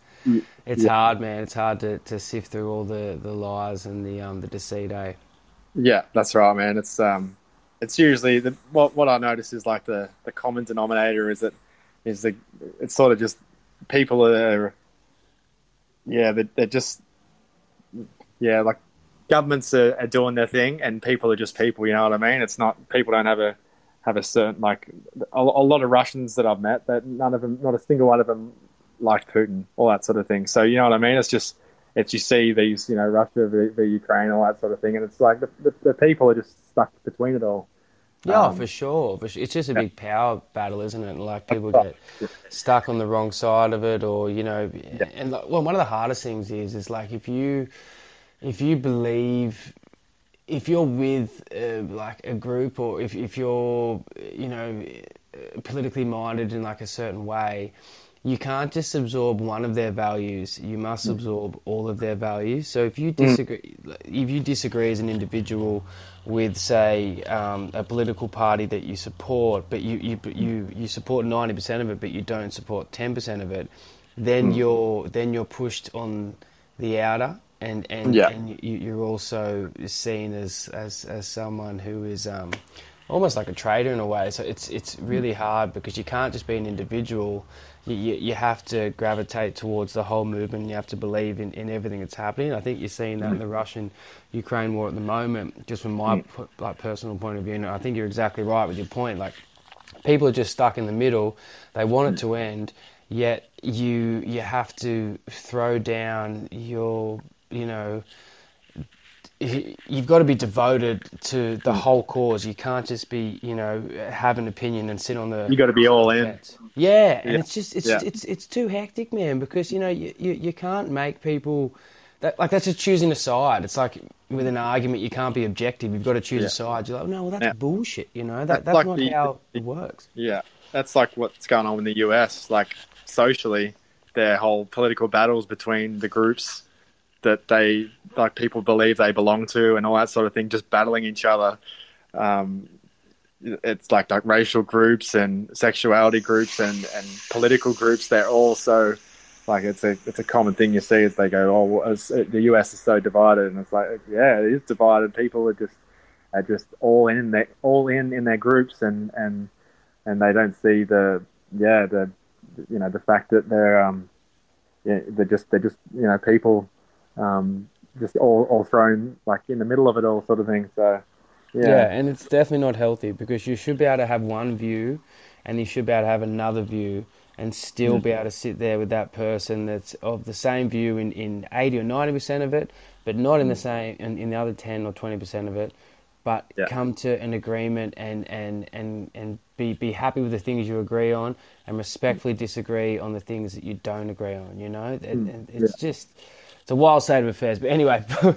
it's yeah. hard, man. It's hard to, to sift through all the, the lies and the um the deceit. Eh? Yeah, that's right, man. It's um it's usually the what what I notice is like the the common denominator is that is the it's sort of just people are yeah they're, they're just yeah like governments are, are, doing their thing and people are just people you know what I mean it's not people don't have a have a certain like a, a lot of Russians that I've met that none of them not a single one of them liked Putin all that sort of thing so you know what I mean it's just it's you see these, you know, Russia v, v Ukraine, all that sort of thing, and it's like the, the, the people are just stuck between it all. Yeah, um, for sure. It's just a big power battle, isn't it? And Like people get stuck on the wrong side of it, or you know, yeah. and like, well, one of the hardest things is is like if you if you believe if you're with uh, like a group, or if if you're you know politically minded in like a certain way, you can't just absorb one of their values. You must mm. absorb all of their values. So if you mm. disagree, if you disagree as an individual with, say, um, a political party that you support, but you you you, you support ninety percent of it, but you don't support ten percent of it, then mm. you're then you're pushed on the outer, and and, yeah. and you, are also seen as, as as someone who is um, almost like a traitor in a way. So it's it's really hard because you can't just be an individual you, you have to gravitate towards the whole movement. You have to believe in, in everything that's happening. I think you're seeing that in the Russian-Ukraine war at the moment. Just from my like personal point of view, and I think you're exactly right with your point. Like people are just stuck in the middle. They want it to end, yet you you have to throw down your you know you've got to be devoted to the mm. whole cause. You can't just be, you know, have an opinion and sit on the. You got to be all in. Yeah, and yeah. it's just it's, yeah. it's it's too hectic, man. Because you know you, you, you can't make people that like that's just choosing a side. It's like with an argument, you can't be objective. You've got to choose yeah. a side. You're like, no, well that's bullshit. You know that that's, like not the, how it works. Yeah, that's like what's going on in the US. Like socially, their whole political battles between the groups that they like people believe they belong to and all that sort of thing, just battling each other. Um, it's like like racial groups and sexuality groups and, and political groups. They're all so like it's a it's a common thing you see as they go. Oh, the US is so divided, and it's like yeah, it is divided. People are just are just all in their all in in their groups, and and and they don't see the yeah the you know the fact that they're um yeah, they're just they're just you know people um, just all, all thrown like in the middle of it all sort of thing. So yeah. yeah, and it's definitely not healthy because you should be able to have one view, and you should be able to have another view, and still mm. be able to sit there with that person that's of the same view in, in 80 or 90% of it, but not in the mm. same in, in the other 10 or 20% of it, but Yeah. come to an agreement and, and, and, and be, be happy with the things you agree on and respectfully disagree on the things that you don't agree on, you know? And, and mm. it's just, it's a wild state of affairs. But anyway,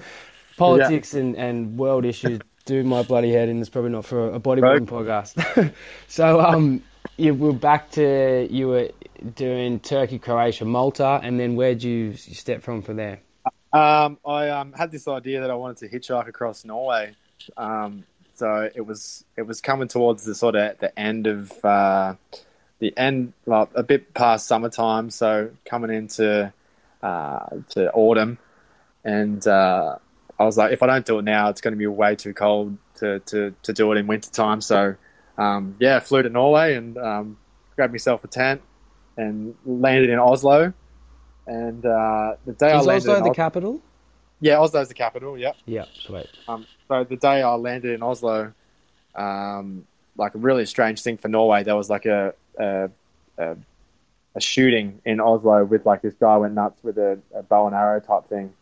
politics and, and world issues do my bloody head in. It's probably not for a bodyboarding podcast. so, um, you were back to, you were doing Turkey, Croatia, Malta, and then where'd you step from from there? Um, I um, had this idea that I wanted to hitchhike across Norway. Um, so it was it was coming towards the sort of the end of uh, the end, well, a bit past summertime. So coming into uh, to autumn, and uh, I was like, if I don't do it now, it's going to be way too cold to, to, to do it in winter time. So um, yeah, I flew to Norway and um, grabbed myself a tent and landed in Oslo. And uh, the day I landed, Oslo in the Os- capital? yeah, Oslo's the capital. Yep. Yeah, sweet. Um, so the day I landed in Oslo, um, like a really strange thing for Norway, there was like a a, a, a shooting in Oslo with like this guy went nuts with a, a bow and arrow type thing.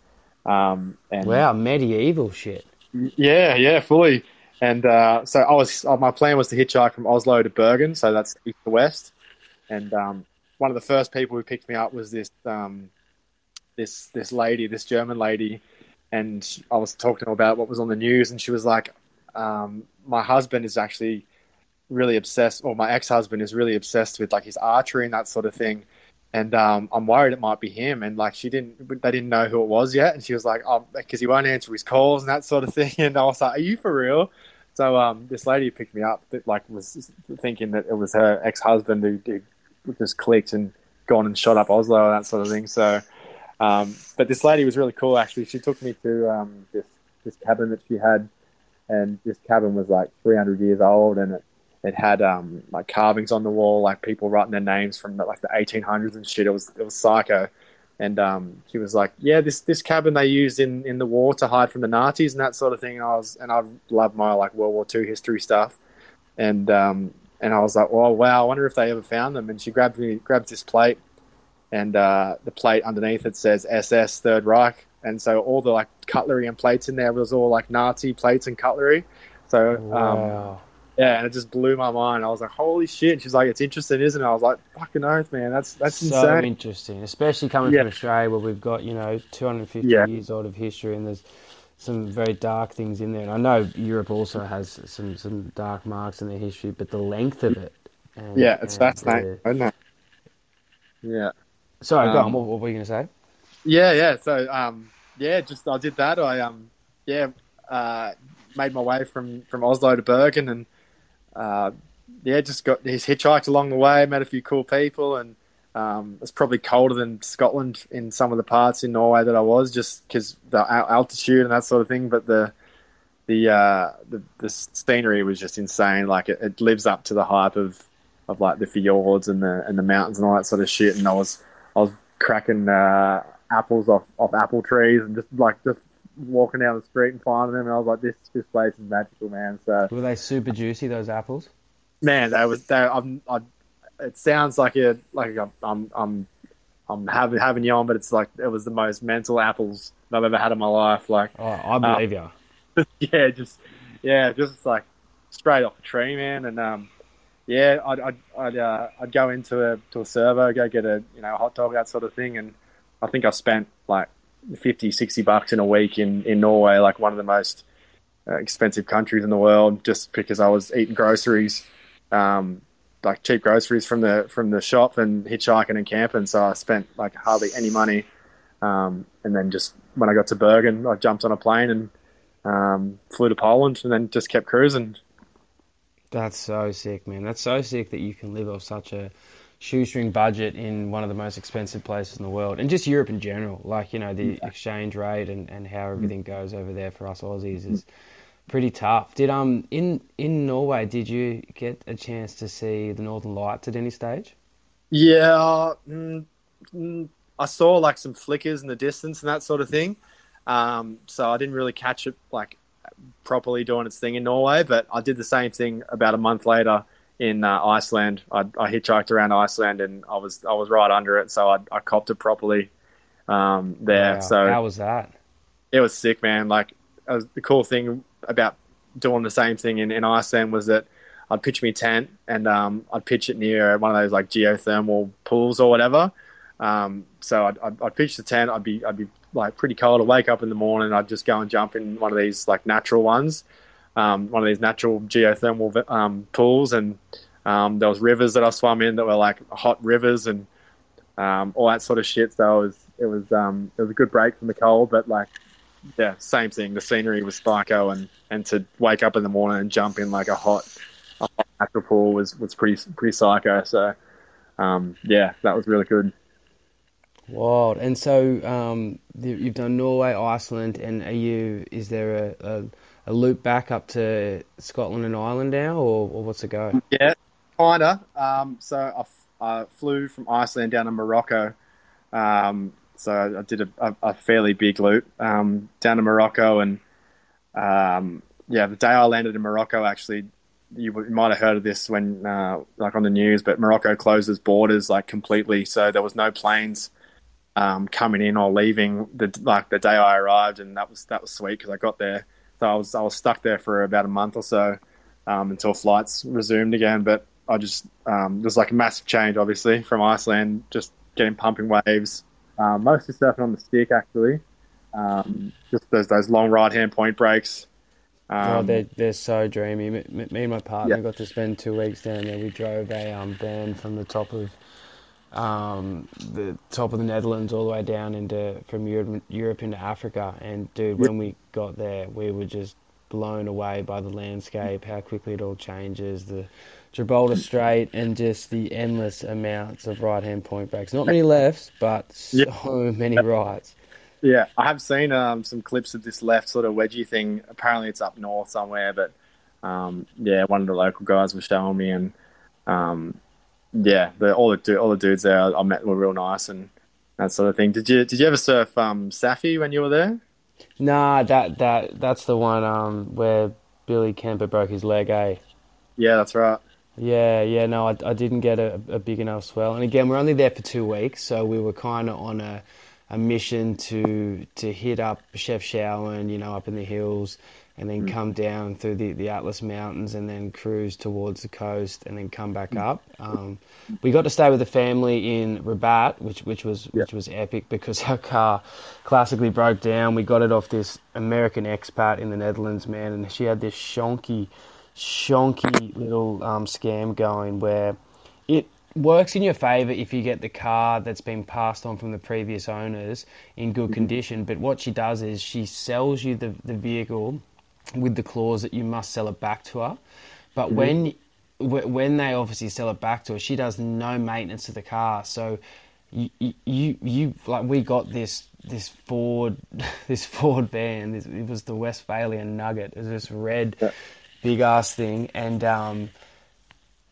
Um, and Wow, medieval shit. yeah, yeah, fully. And uh, so I was, uh, my plan was to hitchhike from Oslo to Bergen, so that's east to west. And um, one of the first people who picked me up was this um, this this lady, this German lady, and I was talking to her about what was on the news, and she was like, um, "My husband is actually really obsessed, or my ex-husband is really obsessed with like his archery and that sort of thing." And um, I'm worried it might be him. And like she didn't, they didn't know who it was yet. And she was like, "Oh, because he won't answer his calls and that sort of thing." And I was like, "Are you for real?" So um, this lady picked me up, that like was thinking that it was her ex-husband who, who just clicked and gone and shot up Oslo and that sort of thing. So, um, but this lady was really cool. Actually, she took me to um, this this cabin that she had, and this cabin was like 300 years old, and it it had um, like carvings on the wall, like people writing their names from like the 1800s and shit. It was it was psycho. And um, she was like, "Yeah, this this cabin they used in, in the war to hide from the Nazis and that sort of thing." And I was and I love my like World War II history stuff, and um, and I was like, "Oh wow, I wonder if they ever found them." And she grabbed me grabbed this plate, and uh, the plate underneath it says SS Third Reich, and so all the like cutlery and plates in there was all like Nazi plates and cutlery. So um, Wow. Yeah, and it just blew my mind. I was like, "Holy shit!" She's like, "It's interesting, isn't it?" I was like, "Fucking earth, man! That's that's so insane." interesting, especially coming Yeah. from Australia where we've got, you know, 250 Yeah. years old of history and there's some very dark things in there. And I know Europe also has some, some dark marks in their history, but the length of it. And, yeah, it's fascinating, the- isn't it? Yeah, Sorry, go Um, on. What, what were you going to say? yeah, yeah. So, um, yeah, just I did that. I um, yeah, uh, made my way from from Oslo to Bergen, and uh, yeah, just got he's hitchhiked along the way. Met a few cool people, and um, it's probably colder than Scotland in some of the parts in Norway that I was, just because the altitude and that sort of thing. But the the uh, the, the scenery was just insane. Like it, it lives up to the hype of of like the fjords and the and the mountains and all that sort of shit. And I was I was cracking uh, apples off, off apple trees and just like just walking down the street and finding them. And I was like, this this place is magical, man. So Were they super juicy, those apples? man, that was that. I'm, I, it sounds like a like a, I'm I'm I'm having having you on, but it's like it was the most mental apples I've ever had in my life. Like Oh, I believe you. yeah, just yeah, just like straight off the tree, man. And um, yeah, I'd I'd I'd, uh, I'd go into a to a servo, go get a you know a hot dog, that sort of thing. And I think I spent like 50, 60 bucks in a week in in Norway, like one of the most uh, expensive countries in the world, just because I was eating groceries, um, like cheap groceries from the from the shop and hitchhiking and camping. So I spent like hardly any money. Um, and then just when I got to Bergen, I jumped on a plane and um, flew to Poland and then just kept cruising. That's so sick, man. That's so sick that you can live off such a shoestring budget in one of the most expensive places in the world, and just Europe in general. Like you know, the exchange rate and, and how everything goes over there for us Aussies is pretty tough. Did um in in Norway, did you get a chance to see the Northern Lights at any stage? Yeah, mm, mm, I saw like some flickers in the distance and that sort of thing. Um, so I didn't really catch it like properly doing its thing in Norway, but I did the same thing about a month later in uh, Iceland. I, I hitchhiked around Iceland and I was I was right under it, so I, I copped it properly um, there. Wow. So how was that? it was sick, man. Like was, the cool thing about doing the same thing in, in Iceland was that I'd pitch me tent and um, I'd pitch it near one of those like geothermal pools or whatever. Um, so I'd, I'd, I'd, pitch the tent. I'd be I'd be like pretty cold. I'd wake up in the morning. I'd just go and jump in one of these like natural ones, um, one of these natural geothermal um, pools, and um, there was rivers that I swam in that were like hot rivers and um, all that sort of shit. So it was it was um, it was a good break from the cold, but like yeah, same thing. The scenery was psycho, and and to wake up in the morning and jump in like a hot, a hot natural pool was was pretty pretty psycho. So um, yeah, that was really good. Wild. And so um, you've done Norway, Iceland, and are you? Is there a, a, a, loop back up to Scotland and Ireland now, or, or what's the go? Yeah, kinda. Um, so I, f- I flew from Iceland down to Morocco. Um, so I did a, a, a fairly big loop um, down to Morocco, and um, yeah, the day I landed in Morocco, actually, you, you might have heard of this when uh, like on the news, but Morocco closes borders like completely, so there was no planes um, coming in or leaving the like the day I arrived, and that was that was sweet because I got there. So I was I was stuck there for about a month or so um, until flights resumed again. But I just um, there's like a massive change, obviously, from Iceland, just getting pumping waves, um, mostly surfing on the stick actually. Um, just those those long right hand point breaks. oh, they're they're so dreamy. Me, me and my partner yeah. got to spend two weeks down there. We drove a um, van from the top of um, the top of the Netherlands all the way down into from Europe, Europe into Africa. And dude, when we got there, we were just blown away by the landscape, how quickly it all changes, the Gibraltar Strait, and just the endless amounts of right-hand point breaks. Not many lefts, but so yeah. many rights. Yeah, I have seen um, some clips of this left sort of wedgie thing. Apparently, it's up north somewhere, but um, yeah, one of the local guys was showing me, and um, yeah, the, all the all the dudes there I met were real nice and that sort of thing. Did you did you ever surf um, Safi when you were there? Nah, that that that's the one um, where Billy Kemper broke his leg, eh? Yeah, that's right. Yeah, yeah, no, I, I didn't get a, a big enough swell. And again, we're only there for two weeks, so we were kind of on a, a mission to to hit up Chefchaouen and you know, up in the hills, and then mm. come down through the, the Atlas Mountains and then cruise towards the coast and then come back mm. up. Um, we got to stay with the family in Rabat, which which was which was epic because our car classically broke down. We got it off this American expat in the Netherlands, man, and she had this shonky, shonky little um, scam going where it works in your favour if you get the car that's been passed on from the previous owners in good mm-hmm. condition. But what she does is she sells you the, the vehicle with the clause that you must sell it back to her. But mm-hmm. when when they obviously sell it back to her, she does no maintenance to the car. So you you you like we got this this Ford this Ford van. This, it was the Westfalia Nugget. It was this red yeah. big ass thing, and um,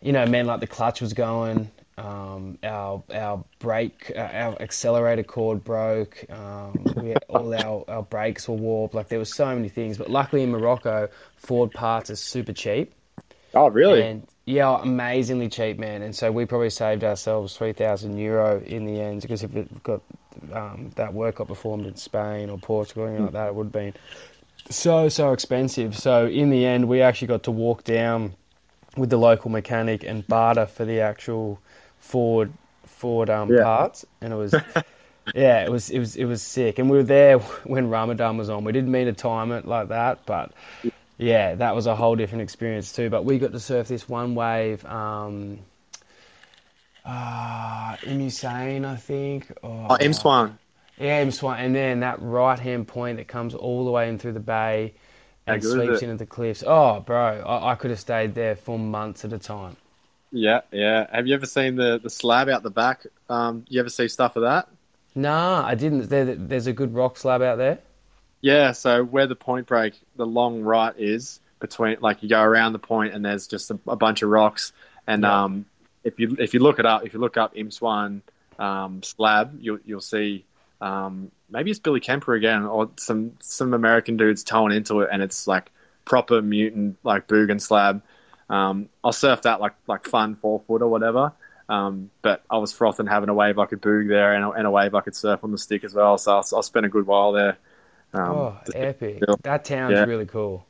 you know, man, like the clutch was going. Um, our our brake, uh, our accelerator cord broke. Um, we all our, our brakes were warped. Like there were so many things. But luckily in Morocco, Ford parts are super cheap. Oh, really? And yeah, amazingly cheap, man. And so we probably saved ourselves three thousand euro in the end because if it got um, that work got performed in Spain or Portugal or anything like that, it would have been so so expensive. So in the end, we actually got to walk down with the local mechanic and barter for the actual Ford Ford um, yeah. parts, and it was yeah, it was it was it was sick. And we were there when Ramadan was on. We didn't mean to time it like that, but yeah, that was a whole different experience too. But we got to surf this one wave. Um, uh, Imusane, I think. Oh, oh Imsouane. Yeah, Imsouane. And then that right hand point that comes all the way in through the bay and sweeps into the cliffs. Oh, bro, I, I could have stayed there for months at a time. Yeah, yeah. Have you ever seen the, the slab out the back? Um, you ever see stuff of that? Nah, I didn't. There, there's a good rock slab out there. Yeah, so where the point break, the long right is between, like you go around the point and there's just a, a bunch of rocks. And yeah. um, if you if you look it up, if you look up Imsouane um, slab, you'll you'll see um, maybe it's Billy Kemper again or some some American dudes towing into it, and it's like proper mutant like Boogan slab. Um, I'll surf that like like fun four foot or whatever. Um, but I was frothing having a wave I could boog there and a, and a wave I could surf on the stick as well. So I'll, I'll spend a good while there. Um, oh, epic! That town's Yeah. really cool.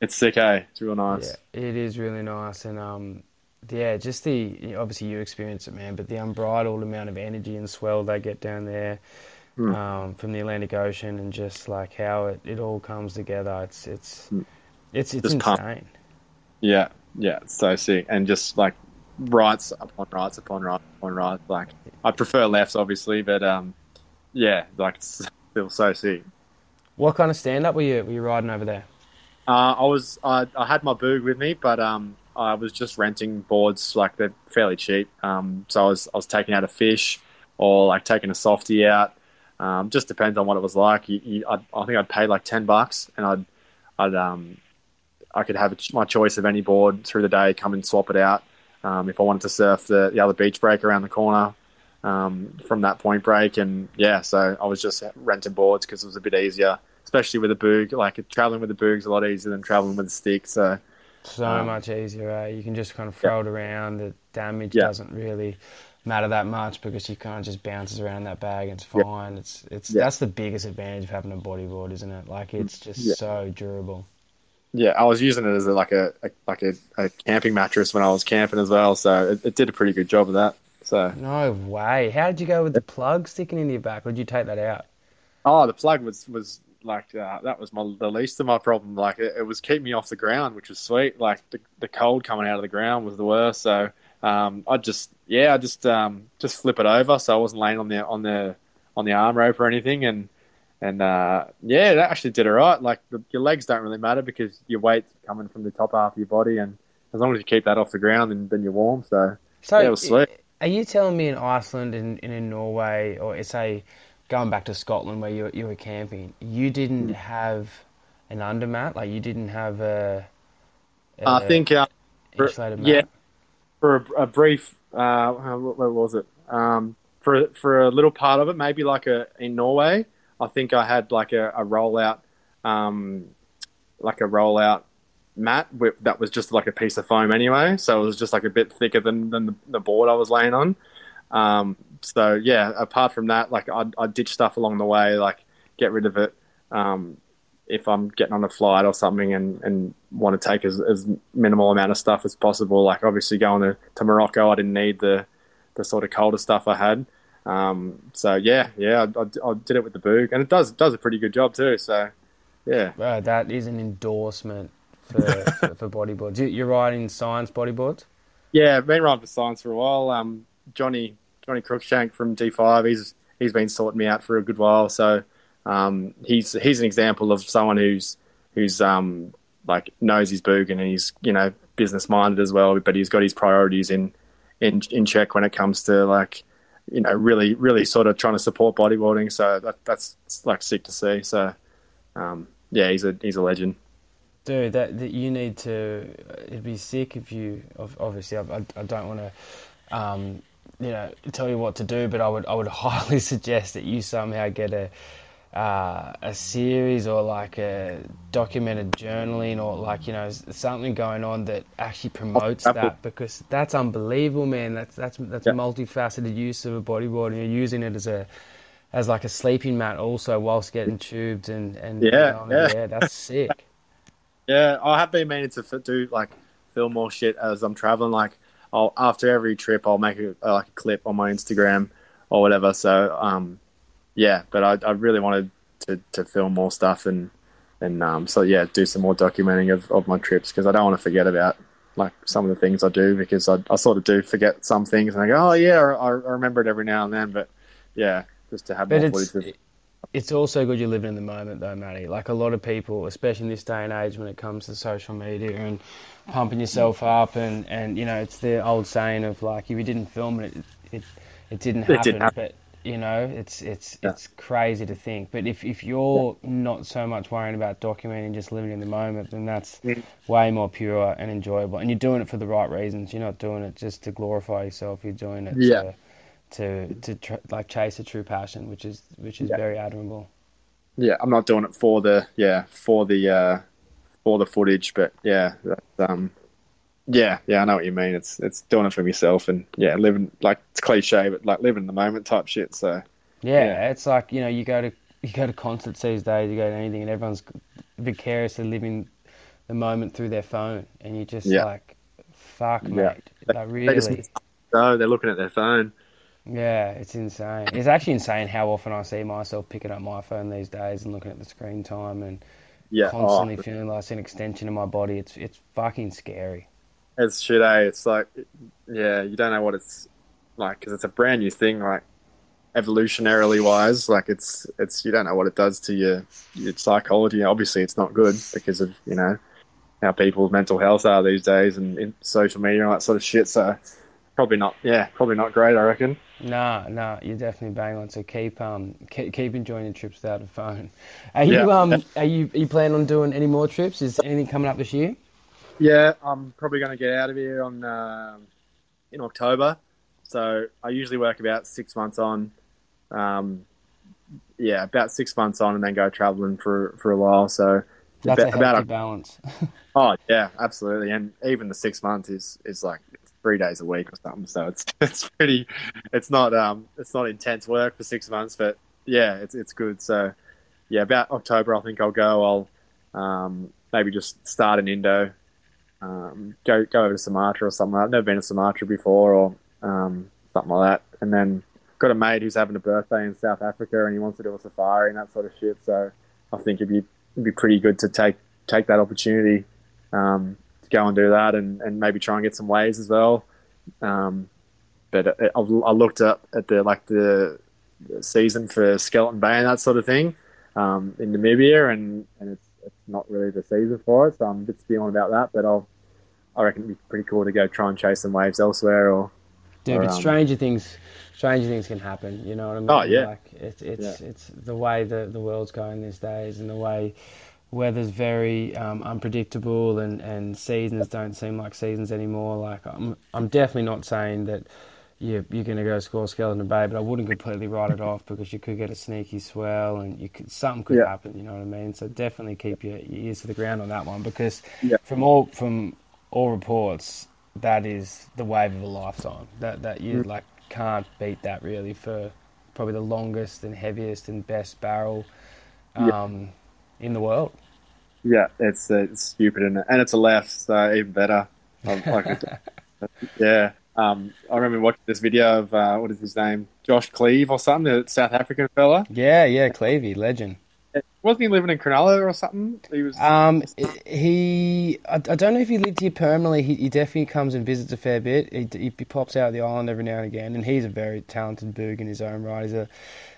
It's sick, eh? It's real nice. Yeah, it is really nice, and um, yeah, just the obviously you experience it, man, but the unbridled amount of energy and swell they get down there Mm. um, from the Atlantic Ocean, and just like how it, it all comes together. It's it's Mm. it's it's Just pump. insane. Yeah, yeah, it's so sick. And just like rights upon rights upon rights upon rights. Like I prefer lefts, obviously, but um, yeah, like it's still so sick. What kind of stand up were you were you riding over there? Uh, I was I, I had my boog with me, but um, I was just renting boards. Like they're fairly cheap. Um, so I was I was taking out a fish or like taking a softie out. Um, just depends on what it was like. You, you, I, I think I'd pay like ten bucks, and I'd I'd um I could have my choice of any board through the day. Come and swap it out. Um, if I wanted to surf the, the other beach break around the corner um, from that point break, and yeah, so I was just renting boards because it was a bit easier, especially with a boog. Like traveling with a boog's a lot easier than traveling with a stick. So So Um, much easier. Eh? You can just kind of throw it around. The damage Yeah. doesn't really matter that much because you kind of just bounces around that bag and it's Yeah. fine. It's it's Yeah. that's the biggest advantage of having a bodyboard, isn't it? Like it's just Yeah. so durable. Yeah, I was using it as a, like a, a like a, a camping mattress when I was camping as well. So it, it did a pretty good job of that. So No way. How did you go with the plug sticking in your back? Or did you take that out? Oh, the plug was was like uh, that was my the least of my problem. Like it, it was keeping me off the ground, which was sweet. Like the the cold coming out of the ground was the worst. So um, I just yeah, I just um, just flip it over, so I wasn't laying on the on the on the arm rope or anything, and and uh, yeah, that actually did all right. Like the, your legs don't really matter because your weight's coming from the top half of your body, and as long as you keep that off the ground, then, then you're warm. So So Yeah, it was sweet. are you telling me in Iceland and, and in Norway or say going back to Scotland where you you were camping, you didn't Hmm. have an undermat? Like you didn't have a, a I think uh, for- yeah. for a, a brief, uh, what, what was it? Um, for for a little part of it, maybe like a in Norway, I think I had like a, a rollout, um, like a rollout mat with, that was just like a piece of foam anyway. So it was just like a bit thicker than, than the, the board I was laying on. Um, so yeah, apart from that, like I'd, I'd ditch stuff along the way, like get rid of it. Um, if I'm getting on a flight or something and, and want to take as, as minimal amount of stuff as possible. Like obviously going to, to Morocco, I didn't need the, the sort of colder stuff I had. Um, so yeah, yeah, I, I, I did it with the boog, and it does does a pretty good job too. So yeah, Bro, that is an endorsement for, for, for bodyboards. You, you're riding science bodyboards? yeah, I've been riding for science for a while. Um, Johnny Johnny Crookshank from D5, he's he's been sorting me out for a good while. So um, he's he's an example of someone who's who's um, like knows his boog and he's you know business minded as well, but he's got his priorities in in in check when it comes to like you know really really sort of trying to support bodyboarding. So that, that's like sick to see. So um, yeah, he's a he's a legend. Dude, that, that you need to. It'd be sick if you. Obviously, I, I, don't want to, um, you know, tell you what to do, but I would I would highly suggest that you somehow get a uh, a series or like a documented journaling or like you know something going on that actually promotes that because that's unbelievable, man. That's that's that's Yeah. multifaceted use of a bodyboard, and you're using it as a as like a sleeping mat also whilst getting tubed and and Yeah, yeah. yeah, that's sick. Yeah, I have been meaning to do like film more shit as I'm traveling. Like, I'll after every trip, I'll make a, like a clip on my Instagram or whatever. So, um, yeah, but I, I really wanted to, to film more stuff and and um, so yeah, do some more documenting of, of my trips because I don't want to forget about like some of the things I do because I, I sort of do forget some things and I go, oh yeah, I, I remember it every now and then. But yeah, just to have But more it's footage. Of, it's also good you're living in the moment though, Matty. Like a lot of people, especially in this day and age when it comes to social media and pumping yourself up and, and you know, it's the old saying of like if you didn't film it it it didn't happen. didn't happen. But you know, it's it's Yeah. it's crazy to think. But if, if you're not so much worrying about documenting, just living in the moment, then that's Mm. way more pure and enjoyable. And you're doing it for the right reasons. You're not doing it just to glorify yourself. You're doing it Yeah. to to to tr- like chase a true passion, which is which is Yeah. very admirable. yeah, I'm not doing it for the yeah for the uh, for the footage, but yeah, that's, um, Yeah, yeah, I know what you mean. It's it's doing it for myself and yeah, living like it's cliche, but like living in the moment type shit. So Yeah, Yeah. it's like you know you go to you go to concerts these days, you go to anything, and everyone's vicariously living the moment through their phone, and you're just Yeah. like, fuck, Yeah. mate, like they just really. so they're looking at their phone. Yeah, it's insane. It's actually insane how often I see myself picking up my phone these days and looking at the screen time and Yeah, oh, constantly oh, feeling like it's an extension of my body. It's it's fucking scary. It's shit. Eh? It's like yeah, you don't know what it's like because it's a brand new thing. Like evolutionarily wise, like it's it's you don't know what it does to your your psychology. Obviously, it's not good because of you know how people's mental health are these days and in social media and all that sort of shit. So probably not. Yeah, probably not great. I reckon. Nah, nah, you're definitely bang on. So keep um keep, keep enjoying your trips without a phone. Are you Yeah. um are you are you planning on doing any more trips? Is anything coming up this year? Yeah, I'm probably going to get out of here on um, in October. So I usually work about six months on. Um, yeah, about six months on, and then go traveling for for a while. So That's a about, healthy about balance. oh yeah, absolutely. And even the six months is is like three days a week or something. So it's it's pretty. It's not um it's not intense work for six months, but yeah, it's it's good. So yeah, about October, I think I'll go. I'll um, maybe just start an Indo, um, go go over to Sumatra or something. I've never been to Sumatra before, or um, something like that. And then got a mate who's having a birthday in South Africa, and he wants to do a safari and that sort of shit. So I think it'd be it'd be pretty good to take take that opportunity um, to go and do that, and, and maybe try and get some waves as well. Um, but I, I looked up at the like the, the season for Skeleton Bay and that sort of thing um, in Namibia, and, and it's not really the season for it. So I'm a bit spewing about that, but I'll I reckon it'd be pretty cool to go try and chase some waves elsewhere. Or Dude, Or, but um, stranger things, stranger things can happen. You know what I mean? Oh, yeah. Like it's it's it's the way the the world's going these days, and the way weather's very um, unpredictable, and and seasons don't seem like seasons anymore. Like I'm I'm definitely not saying that. You're, you're going to go score Skeleton Bay, but I wouldn't completely write it off because you could get a sneaky swell and you could something could Yeah. happen. You know what I mean? So definitely keep your, your ears to the ground on that one because Yeah. from all from all reports, that is the wave of a lifetime. That that you Mm. like can't beat that really for probably the longest and heaviest and best barrel Yeah. um, in the world. yeah, it's it's stupid and and it's a left, so even better. Like, yeah. Um, I remember watching this video of uh, what is his name, Josh Cleve or something, the South African fella. Yeah, yeah, Clevey, legend. Wasn't he living in Cronulla or something? He was. Um, he, I, I don't know if he lived here permanently. He, he definitely comes and visits a fair bit. He, he pops out of the island every now and again, and he's a very talented boog in his own right. He's a,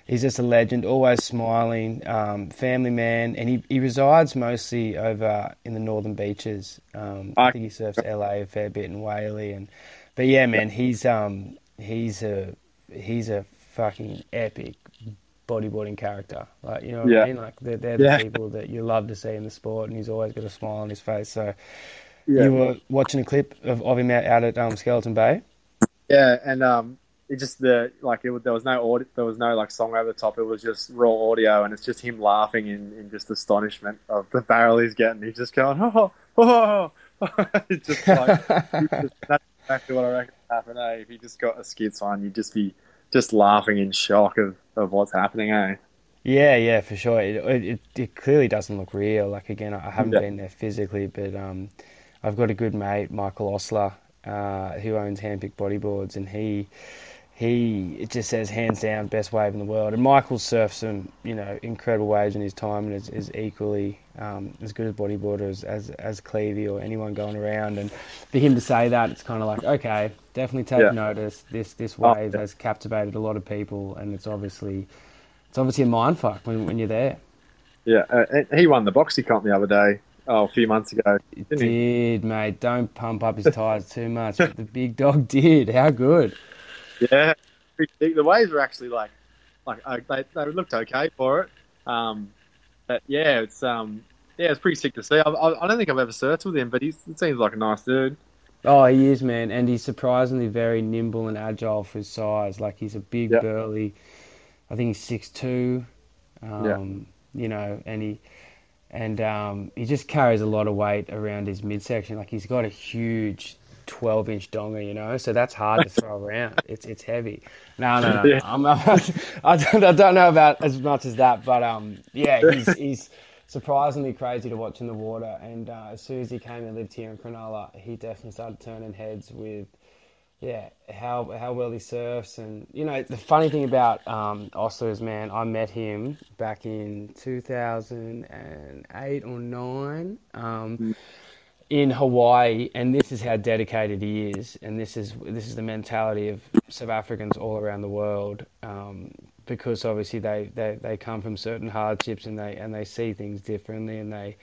he's just a legend, always smiling, um, family man, and he, he resides mostly over in the northern beaches. Um, I I- think he surfs LA a fair bit and Whaley, and but yeah, man, he's um he's a he's a fucking epic bodyboarding character. Like you know what Yeah. I mean? Like they're, they're the Yeah. people that you love to see in the sport, and he's always got a smile on his face. So yeah. you were watching a clip of, of him out, out at um, Skeleton Bay. Yeah, and um, it just the like it, was- there was no audio, there was no like song over the top. It was just raw audio, and it's just him laughing in, in just astonishment of the barrel he's getting. He's just going, oh, oh, oh. it's just like it's just- that's exactly what I reckon would happen. Eh? If you just got a skits on, you'd just be just laughing in shock of, of what's happening. Eh? Yeah, yeah, for sure. It, it it clearly doesn't look real. Like again, I haven't Yeah. been there physically, but um, I've got a good mate, Michael Osler, uh, who owns Handpick Bodyboards, and he he it just says hands down best wave in the world. And Michael surfed some you know incredible waves in his time, and is, is equally um, as good as bodyboarders as as Clevey or anyone going around. And for him to say that, it's kind of like okay, definitely take Yeah. notice. This this Oh, wave yeah. has captivated a lot of people, and it's obviously it's obviously a mind fuck when, when you're there. Yeah, uh, he won the boxy comp the other day. Oh, a few months ago. Didn't he? did, mate. Don't pump up his tires too much. But the big dog did. How good. Yeah, the waves were actually like, like uh, they, they looked okay for it. Um, but yeah, it's um, yeah, it's pretty sick to see. I, I, I don't think I've ever surfed with him, but he seems like a nice dude. Oh, he is, man. And he's surprisingly very nimble and agile for his size. Like, he's a big, Yeah. burly, I think he's 6'2. Um, You know, and he and um, he just carries a lot of weight around his midsection. Like he's got a huge 12 inch donger, you know, so that's hard to throw around. It's it's heavy. No, no, no. Yeah. I'm, I'm, I, don't, I don't know about as much as that, but um, yeah, he's, he's surprisingly crazy to watch in the water. And uh, as soon as he came and lived here in Cronulla, he definitely started turning heads with. Yeah, how how well he surfs, and you know the funny thing about um, Osler is, man, I met him back in 2008 or nine. Um, in Hawaii, and this is how dedicated he is, and this is this is the mentality of South Africans all around the world, um, because obviously they, they, they come from certain hardships and they and they see things differently, and they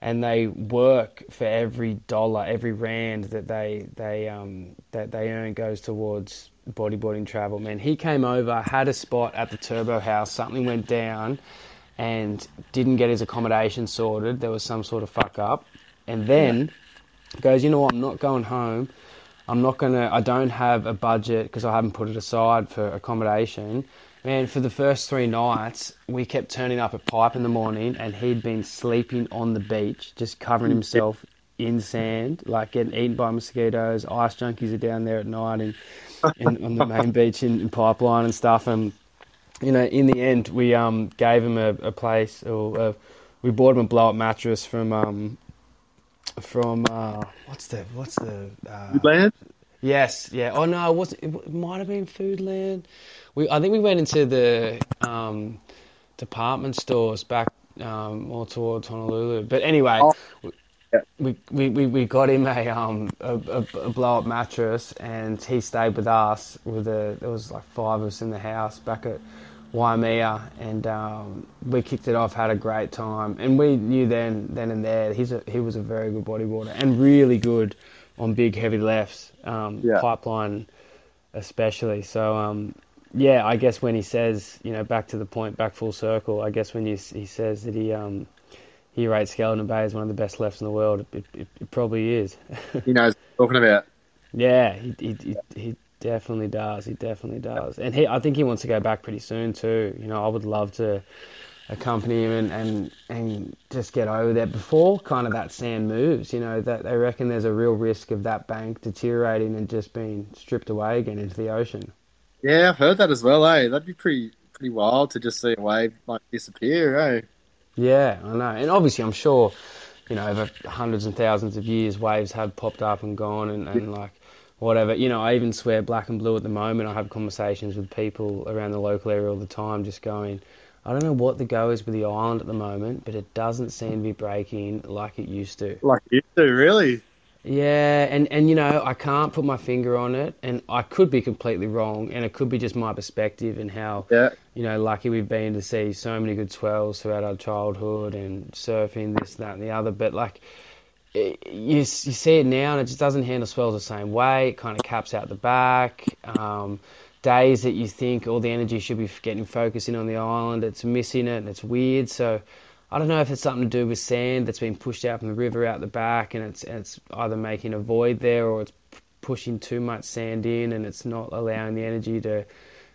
and they work for every dollar, every rand that they they um, that they earn goes towards bodyboarding travel. Man, he came over, had a spot at the Turbo House, something went down, and didn't get his accommodation sorted. There was some sort of fuck up and then goes, you know what, I'm not going home. I'm not gonna. I don't have a budget because I haven't put it aside for accommodation. Man, for the first three nights, we kept turning up at Pipe in the morning, and he'd been sleeping on the beach, just covering himself in sand, like getting eaten by mosquitoes. Ice junkies are down there at night and in, on the main beach in, in Pipeline and stuff. And you know, in the end, we um gave him a, a place, or uh, we bought him a blow up mattress from um from uh, what's the what's the uh, Land? yes yeah oh no it was it, it might have been Foodland. We I think we went into the um, department stores back um, more towards Honolulu. But anyway. Oh. We, we, we, we got him a um a, a, a blow up mattress and he stayed with us with a there was like five of us in the house back at Waimea, and um, we kicked it off, had a great time, and we knew then, then and there, he's a, he was a very good bodyboarder and really good on big heavy lefts, um, Yeah. pipeline especially. So um, yeah, I guess when he says, you know, back to the point, back full circle, I guess when you, he says that he um, he rates Skeleton Bay as one of the best lefts in the world, it, it, it probably is. He knows talking about. Yeah, he, he, he, he definitely does. He definitely does. And he, I think he wants to go back pretty soon too. You know, I would love to accompany him and, and, and just get over there before kind of that sand moves. You know, that they reckon there's a real risk of that bank deteriorating and just being stripped away again into the ocean. Yeah, I've heard that as well, eh? That'd be pretty pretty wild to just see a wave like disappear, eh? Yeah, I know. And obviously, I'm sure, you know, over hundreds and thousands of years, waves have popped up and gone and, and like whatever. You know, I even swear black and blue at the moment. I have conversations with people around the local area all the time, just going, I don't know what the go is with the island at the moment, but it doesn't seem to be breaking like it used to. Like it used to, really? Yeah, and, and you know, I can't put my finger on it, and I could be completely wrong, and it could be just my perspective and how, Yeah. you know, lucky we've been to see so many good swells throughout our childhood and surfing, this, that, and the other. But like, you, you see it now, and it just doesn't handle swells the same way. It kind of caps out the back. Um, days that you think all the energy should be getting focused in on the island, it's missing it, and it's weird. So. I don't know if it's something to do with sand that's been pushed out from the river out the back, and it's it's either making a void there or it's pushing too much sand in, and it's not allowing the energy to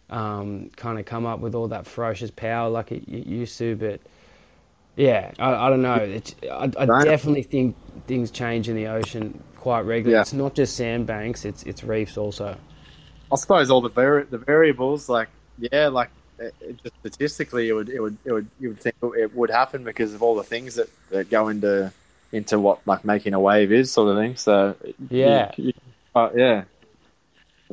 um, kind of come up with all that ferocious power like it, it used to. But yeah, I, I don't know. It's, I, I Right. definitely think things change in the ocean quite regularly. Yeah. It's not just sandbanks; it's it's reefs also. I suppose all the vari- the variables, like yeah, like it, it just statistically, it would it would it would you would think it would happen because of all the things that, that go into into what like making a wave is, sort of thing. So Yeah. you- you- uh, yeah,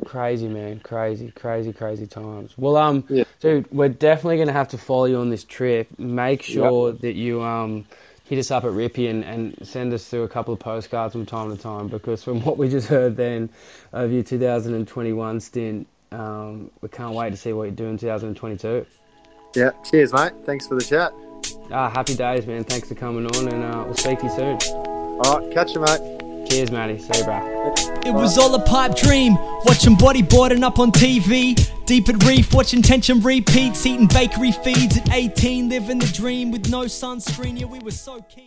Crazy man, crazy, crazy, crazy times. Well, um, Yeah. dude, we're definitely gonna have to follow you on this trip. Make sure that you um hit us up at Rippy and, and send us through a couple of postcards from time to time because from what we just heard then of your 2021 stint, um, we can't wait to see what you do in 2022. yeah. Cheers, mate. Thanks for the chat. Ah, happy days, man. Thanks for coming on, and uh, we'll speak to you soon. All right, catch you, mate. Cheers, Matty. See you, bro. It was all a pipe dream, watching bodyboarding up on TV. Deep at reef, watching tension repeats, eating bakery feeds at 18, living the dream with no sunscreen. Yeah, we were so keen.